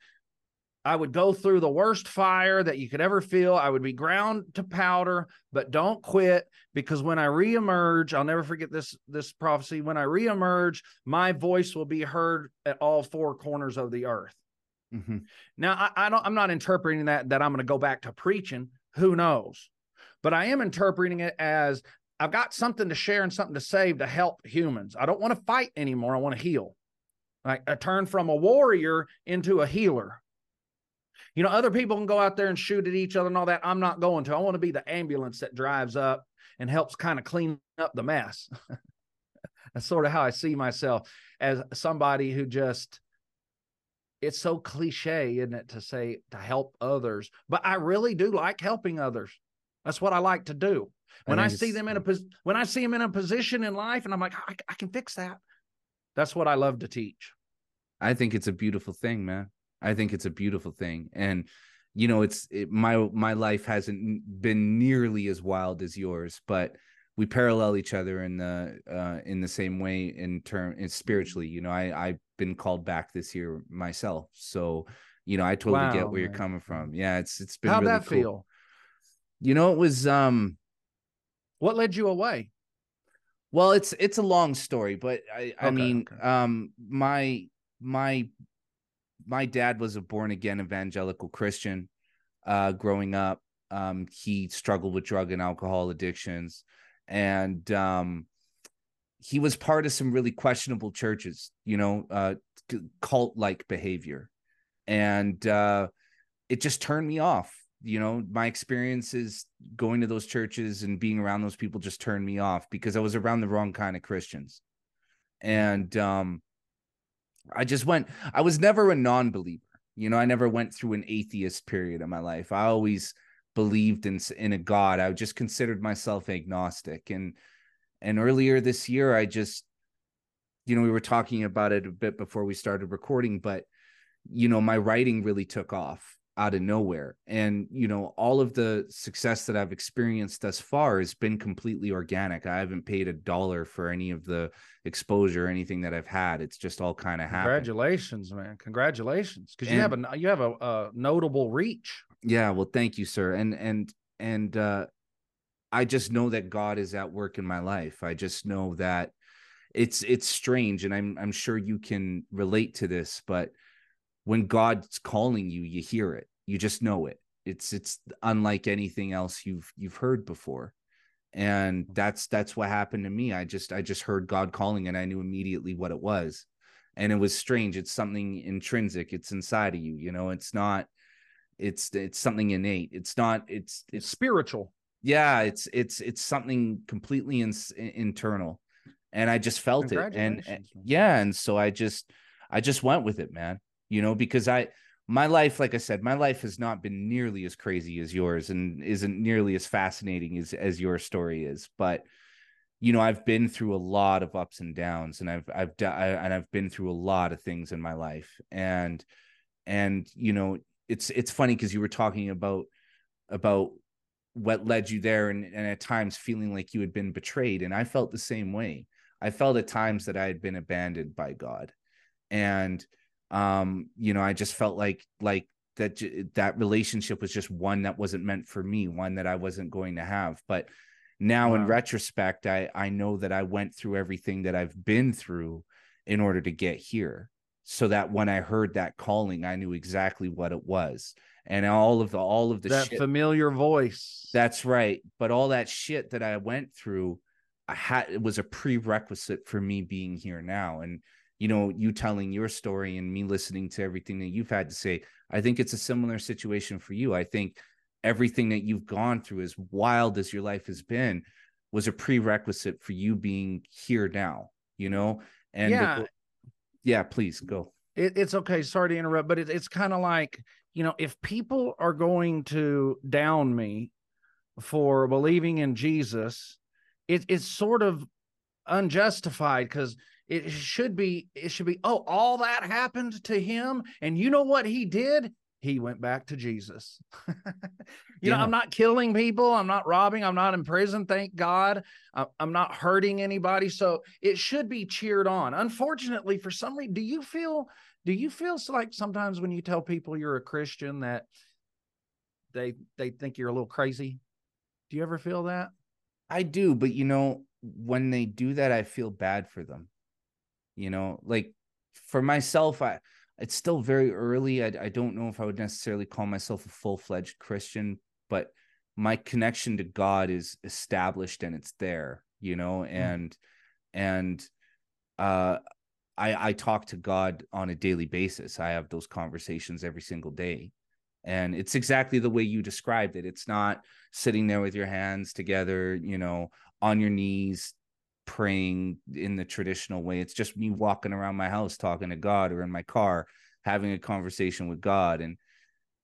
Speaker 2: I would go through the worst fire that you could ever feel. I would be ground to powder, but don't quit because when I reemerge, I'll never forget this this prophecy. When I reemerge, my voice will be heard at all four corners of the earth. Mm-hmm. Now, I, I don't. I'm not interpreting that that I'm going to go back to preaching. Who knows? But I am interpreting it as I've got something to share and something to save to help humans. I don't want to fight anymore. I want to heal. Like I turn from a warrior into a healer. You know, other people can go out there and shoot at each other and all that. I'm not going to. I want to be the ambulance that drives up and helps kind of clean up the mess. [LAUGHS] That's sort of how I see myself as somebody who just it's so cliche, isn't it, to say to help others? But I really do like helping others. That's what I like to do. When I, I see them in a when I see them in a position in life, and I'm like, I, I can fix that. That's what I love to teach.
Speaker 1: I think it's a beautiful thing, man. I think it's a beautiful thing, and you know, it's it, my my life hasn't been nearly as wild as yours, but we parallel each other in the uh, in the same way in term in spiritually. You know, I I've been called back this year myself, so you know I totally wow, get where man. you're coming from. Yeah, it's it's been
Speaker 2: how'd
Speaker 1: really
Speaker 2: that
Speaker 1: cool.
Speaker 2: feel?
Speaker 1: You know, it was um,
Speaker 2: what led you away?
Speaker 1: Well, it's it's a long story, but I I mean, okay. um, my my my dad was a born again evangelical Christian, uh, growing up. Um, he struggled with drug and alcohol addictions and um, he was part of some really questionable churches, you know, uh, cult like behavior, and uh, it just turned me off. You know, my experiences going to those churches and being around those people just turned me off because I was around the wrong kind of Christians, and um, I just went. I was never a non-believer. You know, I never went through an atheist period in my life. I always believed in in a god i just considered myself agnostic and and earlier this year i just you know we were talking about it a bit before we started recording but you know my writing really took off out of nowhere and you know all of the success that i've experienced thus far has been completely organic. I haven't paid a dollar for any of the exposure or anything that i've had. It's just all kind of happened.
Speaker 2: Congratulations man. Congratulations. Because you have a you have a, a notable reach
Speaker 1: yeah, well, thank you, sir. And and and uh I just know that God is at work in my life. I just know that it's it's strange and I'm I'm sure you can relate to this, but when God's calling you, you hear it. You just know it. It's it's unlike anything else you've you've heard before. And that's that's what happened to me. I just I just heard God calling and I knew immediately what it was. And it was strange. It's something intrinsic. It's inside of you, you know. It's not it's it's something innate. It's not it's it's
Speaker 2: spiritual.
Speaker 1: Yeah it's it's it's something completely in, internal. And i just felt it. And, eh, and yeah and so i just i just went with it man you know because i my life like i said my life has not been nearly as crazy as yours and isn't nearly as fascinating as as your story is. But you know i've been through a lot of ups and downs and i've i've I, and i've been through a lot of things in my life. And and you know it's it's funny because you were talking about about what led you there and, and at times feeling like you had been betrayed and i felt the same way. I felt at times that i had been abandoned by god. And um you know i just felt like like that that relationship was just one that wasn't meant for me one that i wasn't going to have. But now
Speaker 2: Wow.
Speaker 1: in retrospect i i know that i went through everything that i've been through in order to get here so that when i heard that calling i knew exactly what it was. And all of the all of the
Speaker 2: that
Speaker 1: shit
Speaker 2: familiar voice.
Speaker 1: that's right. But all that shit that i went through i had it was a prerequisite for me being here now. And you know you telling your story and me listening to everything that you've had to say i think it's a similar situation for you. I think everything that you've gone through as wild as your life has been was a prerequisite for you being here now you know? And the-
Speaker 2: Yeah.
Speaker 1: please go
Speaker 2: it, it's okay. Sorry to interrupt, but it, it's kind of like you know, if people are going to down me for believing in Jesus, it, it's sort of unjustified because it should be it should be oh all that happened to him and you know what he did he went back to jesus. [LAUGHS] You know i'm not killing people. I'm not robbing. I'm not in prison thank god. I'm not hurting anybody. So it should be cheered on. Unfortunately for some reason do you feel do you feel like sometimes when you tell people you're a christian that they they think you're a little crazy? Do you ever feel that?
Speaker 1: I do, but you know, when they do that, I feel bad for them. You know, like for myself, I it's still very early. I, I don't know if I would necessarily call myself a full fledged Christian, but my connection to God is established and it's there, you know, and and uh I I talk to God on a daily basis. I have those conversations every single day. And it's exactly the way you described it. It's not sitting there with your hands together, you know, on your knees, praying in the traditional way. It's just me walking around my house talking to God or in my car having a conversation with God. And,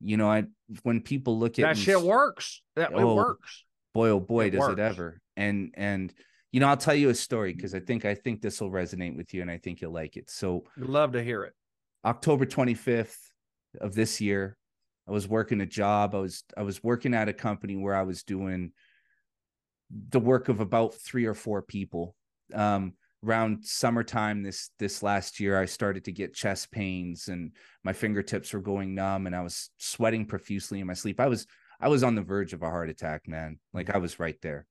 Speaker 1: you know, I when people look at
Speaker 2: that
Speaker 1: me
Speaker 2: shit works that it
Speaker 1: Oh,
Speaker 2: works
Speaker 1: boy oh boy
Speaker 2: It
Speaker 1: does
Speaker 2: works.
Speaker 1: it ever and and you know i'll tell you a story because i think i think this will resonate with you and i think you'll like it so
Speaker 2: love to hear it
Speaker 1: october 25th of this year i was working a job i was i was working at a company where i was doing the work of about three or four people. Um around summertime this this last year i started to get chest pains and my fingertips were going numb and i was sweating profusely in my sleep. I was i was on the verge of a heart attack man. Like i was right there.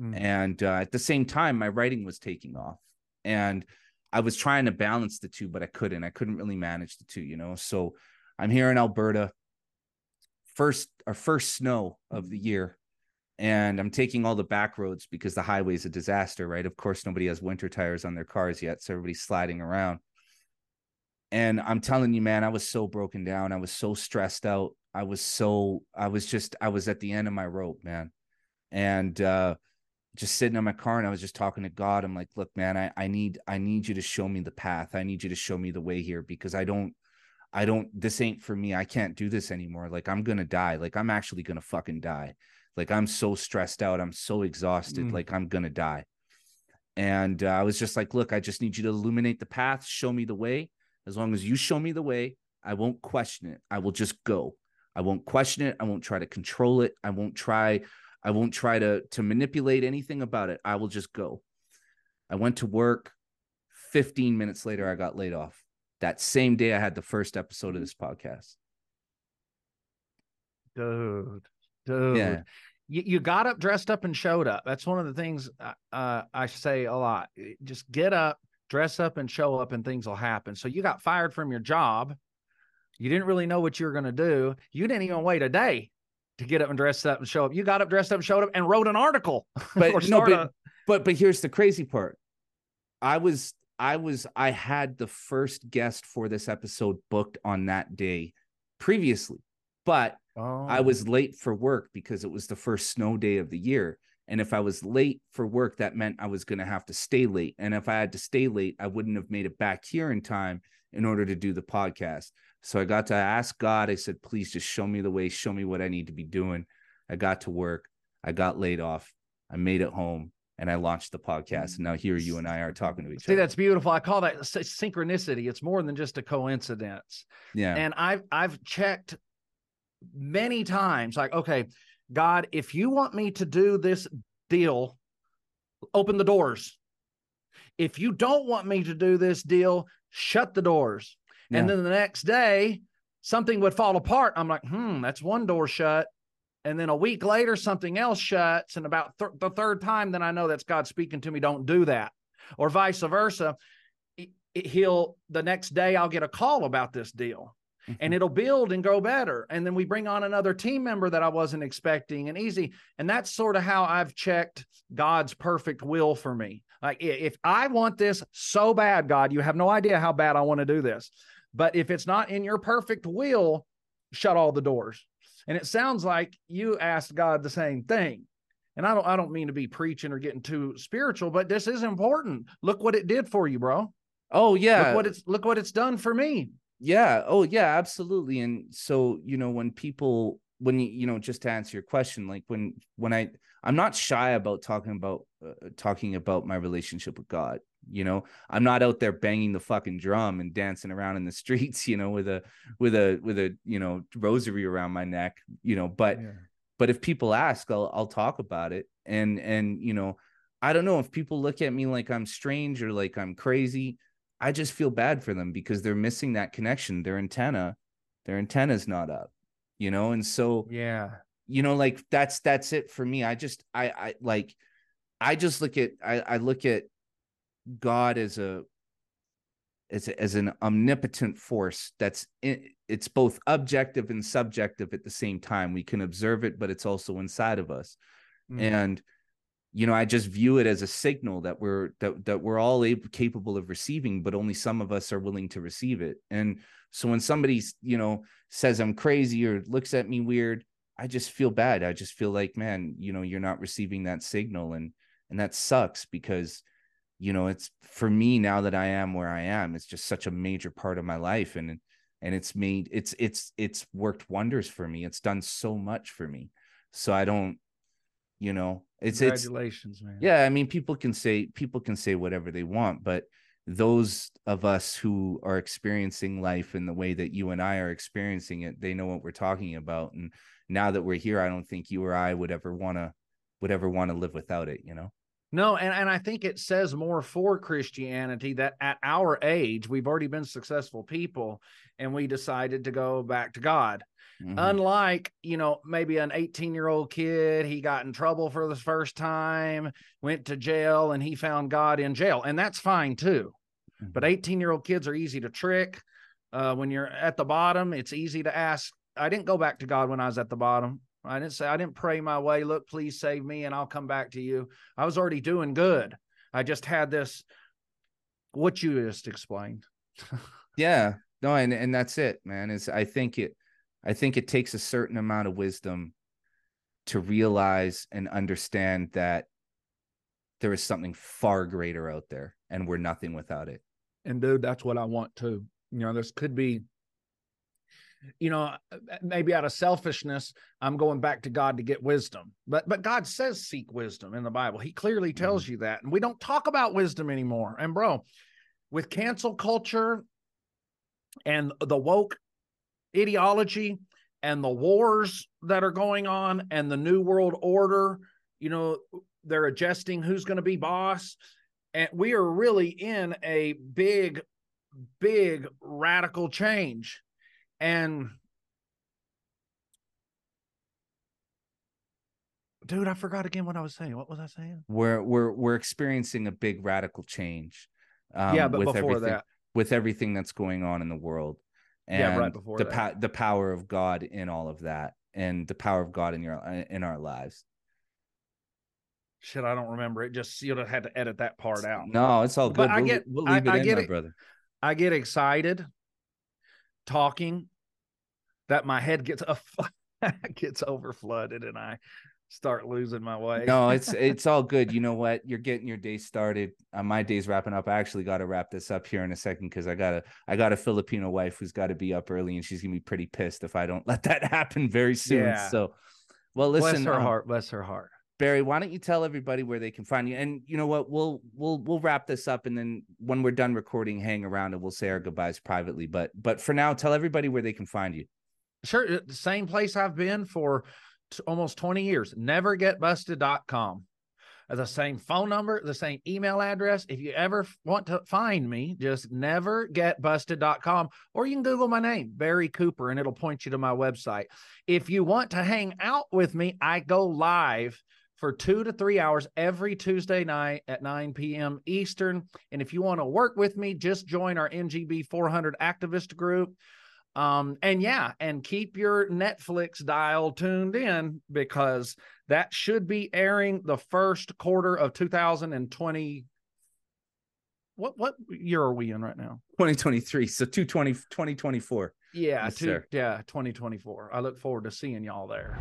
Speaker 2: Mm.
Speaker 1: and uh, at the same time my writing was taking off and i was trying to balance the two but i couldn't. I couldn't really manage the two you know? So i'm here in alberta. First our first snow of the year and i'm taking all the back roads because the highway's a disaster right of course nobody has winter tires on their cars yet so everybody's sliding around and i'm telling you man i was so broken down i was so stressed out i was so i was just i was at the end of my rope man and uh just sitting in my car and I was just talking to God. I'm like, look, man, I, I need I need you to show me the path. I need you to show me the way here because I don't I don't this ain't for me. I can't do this anymore. Like I'm gonna die. Like I'm actually gonna fucking die. Like I'm so stressed out. I'm so exhausted.
Speaker 2: Mm.
Speaker 1: Like I'm gonna die. And uh, I was just like, look, I just need you to illuminate the path, show me the way. As long as you show me the way, I won't question it. I will just go. I won't question it. I won't try to control it. I won't try I won't try to to manipulate anything about it. I will just go. I went to work. 15 minutes later, I got laid off. That same day, I had the first episode of this podcast.
Speaker 2: dude dude.
Speaker 1: Yeah.
Speaker 2: you, you got up dressed up and showed up. That's one of the things uh, uh, i say a lot. Just get up dress up and show up and things will happen. So you got fired from your job. You didn't really know what you were going to do. You didn't even wait a day to get up and dress up and show up. You got up dressed up showed up and wrote an article [LAUGHS]
Speaker 1: But no, but,
Speaker 2: a-
Speaker 1: but but here's the crazy part. I was I was I had the first guest for this episode booked on that day previously, but I
Speaker 2: Oh.
Speaker 1: was late for work because it was the first snow day of the year. And if I was late for work, that meant I was going to have to stay late. And if I had to stay late, I wouldn't have made it back here in time in order to do the podcast. So I got to ask God, I said, please just show me the way, show me what I need to be doing. I got to work, I got laid off, I made it home, and I launched the podcast. And now here you and I are talking to each
Speaker 2: see
Speaker 1: other.
Speaker 2: that's beautiful i call that synchronicity it's more than just a coincidence
Speaker 1: yeah.
Speaker 2: and I've I've checked many times, like, okay, God, if you want me to do this deal, open the doors. If you don't want me to do this deal, shut the doors. And then the next day, something would fall apart. I'm like, hmm, that's one door shut. and then a week later something else shuts and about th- the third time then i know that's god speaking to me don't do that or vice versa he'll the next day i'll get a call about this deal mm-hmm. and it'll build and go better and then we bring on another team member that i wasn't expecting and easy and that's sort of how i've checked god's perfect will for me like if i want this so bad god you have no idea how bad i want to do this but if it's not in your perfect will shut all the doors and it sounds like you asked God the same thing. And I don't I don't mean to be preaching or getting too spiritual, but this is important. Look what it did for you, bro.
Speaker 1: Oh yeah.
Speaker 2: Look what it's look what it's done for me.
Speaker 1: Yeah. Oh yeah, absolutely. And so, you know, when people when you you know just to answer your question like when when i i'm not shy about talking about uh, talking about my relationship with god you know i'm not out there banging the fucking drum and dancing around in the [LAUGHS] streets you know with a with a with a you know rosary around my neck you know but yeah. but if people ask i'll i'll talk about it and and you know i don't know if people look at me like i'm strange or like i'm crazy i just feel bad for them because they're missing that connection their antenna their antenna's not up you know and so
Speaker 2: yeah
Speaker 1: you know like that's that's it for me i just i i like i just look at i i look at God as a as, a, as an omnipotent force that's in, it's both objective and subjective at the same time. We can observe it, but it's also inside of us. Mm. And you know, I just view it as a signal that we're that that we're all able, capable of receiving, but only some of us are willing to receive it. And so when somebody, you know, says I'm crazy or looks at me weird, I just feel bad. I just feel like, man, you know, you're not receiving that signal and and that sucks because you know it's for me now that i am where i am it's just such a major part of my life and and it's made it's it's it's worked wonders for me it's done so much for me so i don't you know it's
Speaker 2: congratulations
Speaker 1: it's,
Speaker 2: man
Speaker 1: yeah i mean people can say people can say whatever they want but those of us who are experiencing life in the way that you and i are experiencing it they know what we're talking about and now that we're here i don't think you or i would ever want to would ever want to live without it you know
Speaker 2: no, and, and I think it says more for Christianity that at our age, we've already been successful people and we decided to go back to God. Mm-hmm. Unlike, you know, maybe an 18 year old kid, he got in trouble for the first time, went to jail, and he found God in jail. And that's fine too. Mm-hmm. But 18 year old kids are easy to trick. Uh, when you're at the bottom, it's easy to ask. I didn't go back to God when I was at the bottom. I didn't say, I didn't pray my way. Look, please save me and I'll come back to you. I was already doing good. I just had this, what you just explained. [LAUGHS]
Speaker 1: yeah. No, and, and that's it, man. Is I think it, I think it takes a certain amount of wisdom to realize and understand that there is something far greater out there and we're nothing without it.
Speaker 2: And dude, that's what I want too. You know, this could be you know uh, maybe out of selfishness i'm going back to god to get wisdom but but god says seek wisdom in the bible he clearly tells mm-hmm. you that and we don't talk about wisdom anymore and bro with cancel culture and the woke ideology and the wars that are going on and the new world order you know they're adjusting who's going to be boss and we are really in a big big radical change and dude, I forgot again what I was saying. What was I saying?
Speaker 1: We're we're we're experiencing a big radical change.
Speaker 2: Um, yeah, but with before
Speaker 1: everything,
Speaker 2: that,
Speaker 1: with everything that's going on in the world, and yeah, right before the pa- the power of God in all of that, and the power of God in your uh, in our lives.
Speaker 2: Shit, I don't remember it. Just you'd have had to edit that part out.
Speaker 1: No, it's all good.
Speaker 2: But we'll, I get, we'll I, I, get it, brother. I get excited talking that my head gets a [LAUGHS] gets over flooded and I start losing my way.
Speaker 1: no, it's [LAUGHS] it's all good. You know what? You're getting your day started. Uh, my day's wrapping up. I actually got to wrap this up here in a second because I got a I got a Filipino wife who's got to be up early and she's gonna be pretty pissed if I don't [LAUGHS] let that happen very soon. Yeah. So, well, listen,
Speaker 2: bless her um, heart, bless her heart.
Speaker 1: Barry, why don't you tell everybody where they can find you? And you know what? We'll we'll we'll wrap this up, and then when we're done recording, hang around and we'll say our goodbyes privately. But but for now, tell everybody where they can find you.
Speaker 2: Sure. Uh, the same place I've been for t- almost 20 years. Nevergetbusted.com. the same phone number, the same email address. If you ever want to find me, just nevergetbusted.com or you can Google my name, Barry Cooper, and it'll point you to my website. If you want to hang out with me, I go live for two to three hours every Tuesday night at 9 p.m. Eastern. And if you want to work with me, just join our NGB 400 activist group. Um, and yeah, and keep your Netflix dial tuned in because that should be airing the first quarter of 2020. What what year are we in right now?
Speaker 1: 2023. So 220 2024.
Speaker 2: Yeah, yes, two, yeah, 2024. I look forward to seeing y'all there.